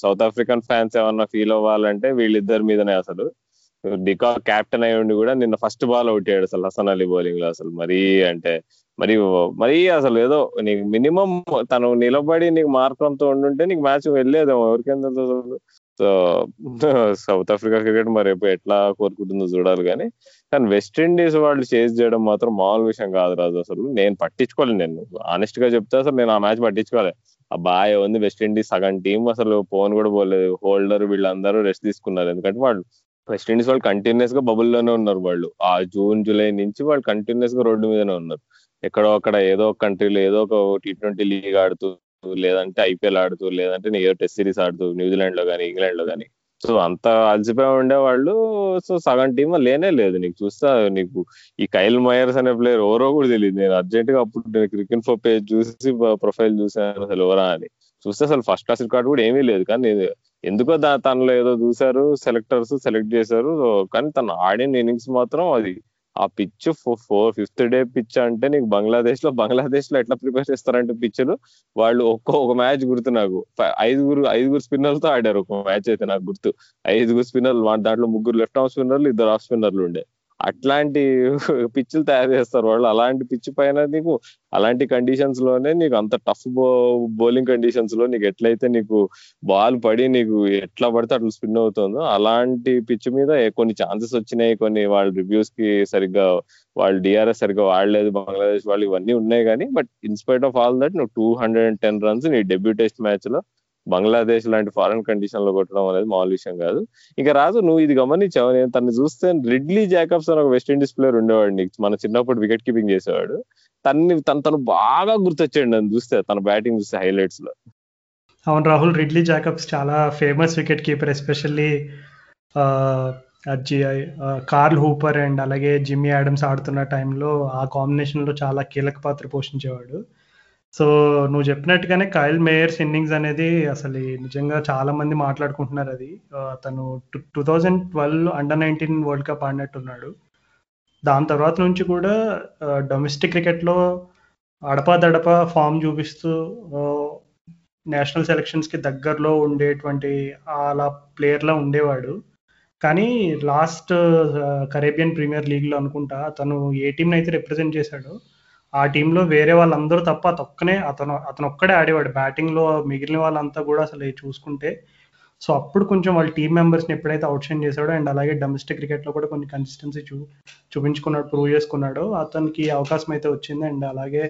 సౌత్ ఆఫ్రికన్ ఫ్యాన్స్ ఏమన్నా ఫీల్ అవ్వాలంటే వీళ్ళిద్దరి మీదనే అసలు. డికాక్ కెప్టెన్ అయి ఉండి కూడా నిన్న ఫస్ట్ బాల్ అవుట్ అయ్యాడు అసలు హసన్ అలీ బౌలింగ్లో అసలు. మరీ అంటే మరి మరీ అసలు ఏదో నీకు మినిమం తను నిలబడి నీకు మార్కంతో ఉండుంటే నీకు మ్యాచ్ వెళ్ళేదేమో. ఎవరికైనా తెలుసు సో సౌత్ ఆఫ్రికా క్రికెట్ మరి ఎప్పుడు ఎట్లా కోరుకుంటుందో చూడాలి కానీ కానీ వెస్టిండీస్ వాళ్ళు చేజ్ చేయడం మాత్రం మామూలు విషయం కాదు రాజు అసలు. నేను పట్టించుకోలేదు నేను ఆనెస్ట్గా చెప్తే అసలు నేను ఆ మ్యాచ్ పట్టించుకోలేదు ఆ బాయ్ ఉంది వెస్టిండీస్ సగం టీం అసలు ఫోన్ కూడా పోలేదు. హోల్డర్ వీళ్ళందరూ రెస్ట్ తీసుకున్నారు. ఎందుకంటే వాళ్ళు వెస్టిండీస్ వాళ్ళు కంటిన్యూస్గా బబుల్లోనే ఉన్నారు వాళ్ళు. ఆ జూన్ జూలై నుంచి వాళ్ళు కంటిన్యూస్గా రోడ్డు మీదనే ఉన్నారు. ఎక్కడో అక్కడ ఏదో ఒక కంట్రీలో ఏదో ఒక టీ ట్వంటీ లీగ్ ఆడుతూ లేదంటే ఐపీఎల్ ఆడుతూ లేదంటే ఏదో టెస్ట్ సిరీస్ ఆడుతూ న్యూజిలాండ్లో కానీ ఇంగ్లాండ్లో కానీ సో అంత అలసిపోయి ఉండేవాళ్ళు సో సగం టీమ్ లేనే లేదు. నీకు చూస్తా నీకు ఈ కైల్ మయర్స్ అనే ప్లేయర్ ఎవరో కూడా తెలియదు నేను అర్జెంట్గా అప్పుడు నేను క్రికెట్ ఫో పేజ్ చూసి ప్రొఫైల్ చూసాను అసలు ఎవరా అని. చూస్తే అసలు ఫస్ట్ క్లాస్ రికార్డ్ కూడా ఏమీ లేదు. కానీ నేను- ఎందుకో దా తనలో ఏదో చూసారు సెలెక్టర్స్ సెలెక్ట్ చేశారు. కానీ తను ఆడిన ఇన్నింగ్స్ మాత్రం అది ఆ pitch four fifth day pitch అంటే నీకు బంగ్లాదేశ్లో బంగ్లాదేశ్లో ఎట్లా ప్రిపేర్ చేస్తారంటే పిచ్లు వాళ్ళు ఒక్కో ఒక మ్యాచ్ గుర్తు నాకు. ఐదుగురు ఐదుగురు స్పిన్నర్లతో ఆడారు ఒక మ్యాచ్ అయితే నాకు గుర్తు. ఐదుగురు స్పిన్నర్లు దాంట్లో ముగ్గురు లెఫ్ట్ ఆఫ్ స్పిన్నర్లు ఇద్దరు ఆఫ్ స్పిన్నర్లు ఉండే. అట్లాంటి పిచ్చులు తయారు చేస్తారు. వాళ్ళు అలాంటి పిచ్ పైన నీకు అలాంటి కండిషన్స్లోనే నీకు అంత టఫ్ బౌలింగ్ కండిషన్స్లో నీకు ఎట్లయితే నీకు బాల్ పడి నీకు ఎట్లా పడితే అట్లా స్పిన్ అవుతుందో అలాంటి పిచ్ మీద కొన్ని ఛాన్సెస్ వచ్చినాయి. కొన్ని వాళ్ళ రివ్యూస్కి సరిగ్గా వాళ్ళు డిఆర్ఎస్ సరిగ్గా వాడలేదు. బంగ్లాదేశ్ వాళ్ళు ఇవన్నీ ఉన్నాయి కానీ but in spite of all that నువ్వు two hundred and ten runs నీ డెబ్యూ టెస్ట్ మ్యాచ్లో బంగ్లాదేశ్ లాంటి ఫారెన్ కండిషన్లో కొట్టడం అనేది మామూలు విషయం కాదు. ఇంకా రాజు నువ్వు ఇది గమనించావు? నేను తను చూస్తే రిడ్లీ జాకబ్స్ అని ఒక వెస్టిండీస్ ప్లేయర్ ఉండేవాడు నీకు. మన చిన్నప్పుడు వికెట్ కీపింగ్ చేసేవాడు. తన్ని తను తను బాగా గుర్తొచ్చాడు నన్ను చూస్తే తన బ్యాటింగ్ చూస్తే హైలైట్స్లో. అవును రాహుల్ రిడ్లీ జాకబ్స్ చాలా famous wicket keeper especially Carl Hooper and అలాగే జిమ్మీ యాడమ్స్ ఆడుతున్న టైంలో ఆ కాంబినేషన్లో చాలా కీలక పాత్ర పోషించేవాడు. సో నువ్వు చెప్పినట్టుగానే కైల్ మేయర్స్ ఇన్నింగ్స్ అనేది అసలు నిజంగా చాలా మంది మాట్లాడుకుంటున్నారు అది. తను two thousand twelve under nineteen world cup ఆడినట్టున్నాడు. దాని తర్వాత నుంచి కూడా డొమెస్టిక్ క్రికెట్లో అడపాదడప ఫామ్ చూపిస్తూ నేషనల్ సెలెక్షన్స్కి దగ్గరలో ఉండేటువంటి అలా ప్లేయర్లా ఉండేవాడు. కానీ లాస్ట్ కరేబియన్ ప్రీమియర్ లీగ్లో అనుకుంటా తను ఏ టీంని అయితే రిప్రజెంట్ చేశాడో ఆ టీంలో వేరే వాళ్ళందరూ తప్ప అతొక్కనే అతను అతను ఒక్కడే ఆడేవాడు. బ్యాటింగ్లో మిగిలిన వాళ్ళంతా కూడా అసలు చూసుకుంటే. సో అప్పుడు కొంచెం వాళ్ళ టీం మెంబర్స్ని ఎప్పుడైతే అవుట్షైన్ చేశాడో అండ్ అలాగే డొమెస్టిక్ క్రికెట్లో కూడా కొన్ని కన్సిస్టెన్సీ చూ చూపించుకున్నాడు ప్రూవ్ చేసుకున్నాడు. అతనికి అవకాశం అయితే వచ్చింది అండ్ అలాగే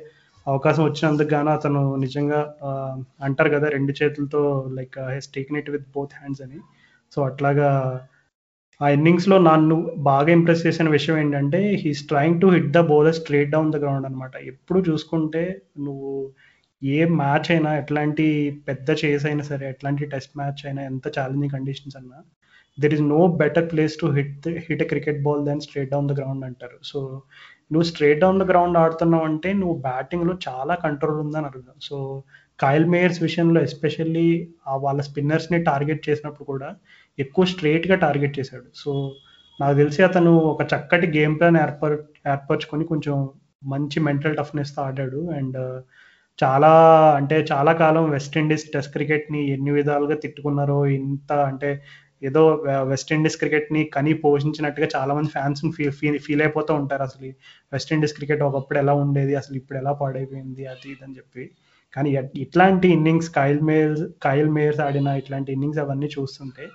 అవకాశం వచ్చినందుకు గాను అతను నిజంగా అంటారు కదా రెండు చేతులతో like he's taken it with both hands అని. సో అట్లాగా ఆ ఇన్నింగ్స్లో నన్ను బాగా ఇంప్రెస్ చేసిన విషయం ఏంటంటే he's trying to hit the bowler straight down the ground అనమాట ఎప్పుడు చూసుకుంటే నువ్వు ఏ మ్యాచ్ అయినా ఎట్లాంటి పెద్ద చేస్ అయినా సరే ఎట్లాంటి టెస్ట్ మ్యాచ్ అయినా ఎంత ఛాలెంజింగ్ కండిషన్స్ అన్నా there is no better place to hit hit a cricket ball than straight down the ground అంటారు. సో నువ్వు స్ట్రేట్ డౌన్ ద గ్రౌండ్ ఆడుతున్నావు అంటే నువ్వు బ్యాటింగ్లో చాలా కంట్రోల్ ఉందని అర్థం. సో కాయల్ మేయర్స్ విషయంలో ఎస్పెషల్లీ వాళ్ళ స్పిన్నర్స్ని టార్గెట్ చేసినప్పుడు కూడా ఎక్కువ స్ట్రేట్గా టార్గెట్ చేశాడు. సో నాకు తెలిసి అతను ఒక చక్కటి గేమ్ ప్లాన్ ఏర్పర్ ఏర్పరచుకొని కొంచెం మంచి మెంటల్ టఫ్నెస్తో ఆడాడు. అండ్ uh, చాలా అంటే చాలా కాలం వెస్టిండీస్ టెస్ట్ క్రికెట్ని ఎన్ని విధాలుగా తిట్టుకున్నారో ఇంత అంటే ఏదో వెస్టిండీస్ క్రికెట్ని కని పోషించినట్టుగా చాలా మంది ఫ్యాన్స్ ఫీల్ ఫీల్ అయిపోతూ ఉంటారు. అసలు వెస్టిండీస్ క్రికెట్ ఒకప్పుడు ఎలా ఉండేది అసలు ఇప్పుడు ఎలా పాడైపోయింది అది ఇది అని చెప్పి. కానీ ఇట్లాంటి innings Kyle Mayers Kyle Mayers ఆడిన ఇట్లాంటి ఇన్నింగ్స్ అవన్నీ చూస్తుంటే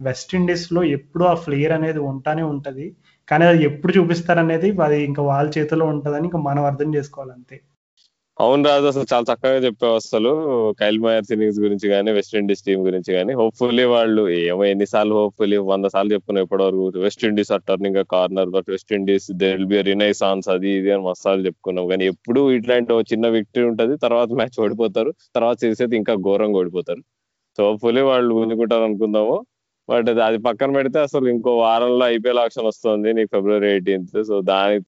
వెస్టిండీస్లో ఎప్పుడు ఆ ఫ్లేయర్ అనేది ఉంటానే ఉంటుంది. కానీ అది ఎప్పుడు చూపిస్తారనేది అది ఇంకా వాళ్ళ చేతిలో ఉంటుందని ఇంకా మనం అర్థం చేసుకోవాలి అంతే. అవును రాజు అసలు చాలా చక్కగా చెప్పావు అసలు. కైల్ మయర్స్ ఇన్నింగ్స్ గురించి కానీ వెస్టిండీస్ టీం గురించి కానీ హోప్ఫుల్లీ వాళ్ళు ఏమో ఎన్నిసార్లు హోప్ఫుల్లీ వంద సార్లు చెప్పుకున్నాం ఇప్పటివరకు. West Indies are turning corner but West Indies they will be renaissance అది ఇది అని మస్తాలు చెప్పుకున్నాం. కానీ ఎప్పుడు ఇట్లాంటి చిన్న విక్టరీ ఉంటుంది. తర్వాత మ్యాచ్ ఓడిపోతారు. తర్వాత చేసేది ఇంకా ఘోరంగా ఓడిపోతారు. సో హోప్ఫుల్లీ వాళ్ళు గుంజుకుంటారు అనుకుందాము బట్ అది పక్కన పెడితే అసలు ఇంకో వారంలో ఐపీఎల్ ఆప్షన్ వస్తుంది నీకు ఫిబ్రవరి ఎయిటీన్త్ సో దానికి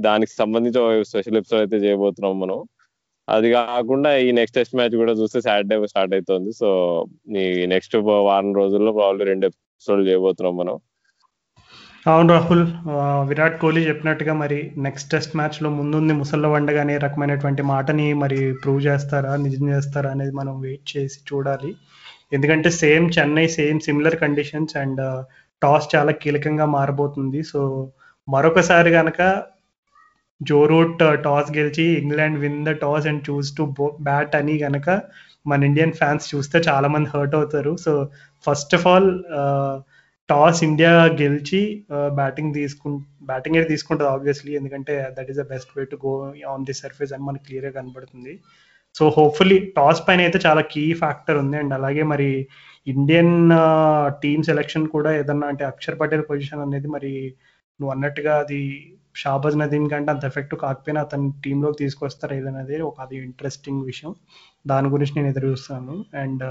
దానికి సంబంధించి స్పెషల్ ఎపిసోడ్ అయితే చేయబోతున్నాం మనం. అది కాకుండా ఈ నెక్స్ట్ టెస్ట్ మ్యాచ్ కూడా చూస్తే సాటర్డే స్టార్ట్ అవుతుంది సో ఈ నెక్స్ట్ వారం రోజుల్లో ప్రాబ్లీ రెండు ఎపిసోడ్లు చేయబోతున్నాం మనం. అవును రాహుల్ విరాట్ కోహ్లీ చెప్పినట్టుగా మరి నెక్స్ట్ టెస్ట్ మ్యాచ్లో ముందుంది ముసళ్ళ వండగా అనే రకమైనటువంటి మాటని మరి ప్రూవ్ చేస్తారా నిజం చేస్తారా అనేది మనం వెయిట్ చేసి చూడాలి. ఎందుకంటే same Chennai same similar conditions and toss చాలా కీలకంగా మారబోతుంది. సో మరొకసారి కనుక జో రూట్ టాస్ గెలిచి England win the toss and choose to bat అని కనుక మన ఇండియన్ ఫ్యాన్స్ చూస్తే చాలా మంది హర్ట్ అవుతారు. So first of all toss India గెలిచి బ్యాటింగ్ తీసుకు బ్యాటింగ్ అయితే తీసుకుంటుంది ఆబ్వియస్లీ ఎందుకంటే that is the best way to go on the surface అని మనకు క్లియర్గా కనబడుతుంది. సో హోప్ఫుల్లీ టాస్ పైన అయితే చాలా కీ ఫ్యాక్టర్ ఉంది. అండ్ అలాగే మరి ఇండియన్ టీమ్ సెలెక్షన్ కూడా ఏదన్నా అంటే అక్షర్ పటేల్ పొజిషన్ అనేది మరి నువ్వు అన్నట్టుగా అది షాబాజ్ నదీన్ కంటే అంత ఎఫెక్ట్ కాకపోయినా అతని టీంలోకి తీసుకొస్తారు ఏదన్నది ఒక అది ఇంట్రెస్టింగ్ విషయం. దాని గురించి నేను ఎదురు చూస్తాను and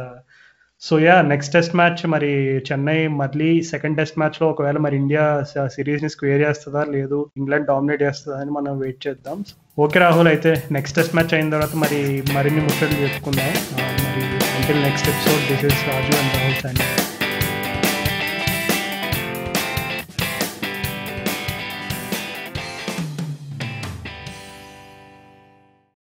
so yeah next test match మరి చెన్నై మళ్ళీ సెకండ్ టెస్ట్ మ్యాచ్లో ఒకవేళ మరి ఇండియా సిరీస్ని స్క్వేర్ చేస్తుందా? లేదు. ఇంగ్లాండ్ డామినేట్ చేస్తుందా అని మనం వెయిట్ చేద్దాం. ఓకే రాహుల్ అయితే నెక్స్ట్ టెస్ట్ మ్యాచ్ అయిన తర్వాత మరి మరిన్ని ముచ్చట్లు చెప్పుకుందాం. మరి అంటే next episode this is Raju and Rahul sand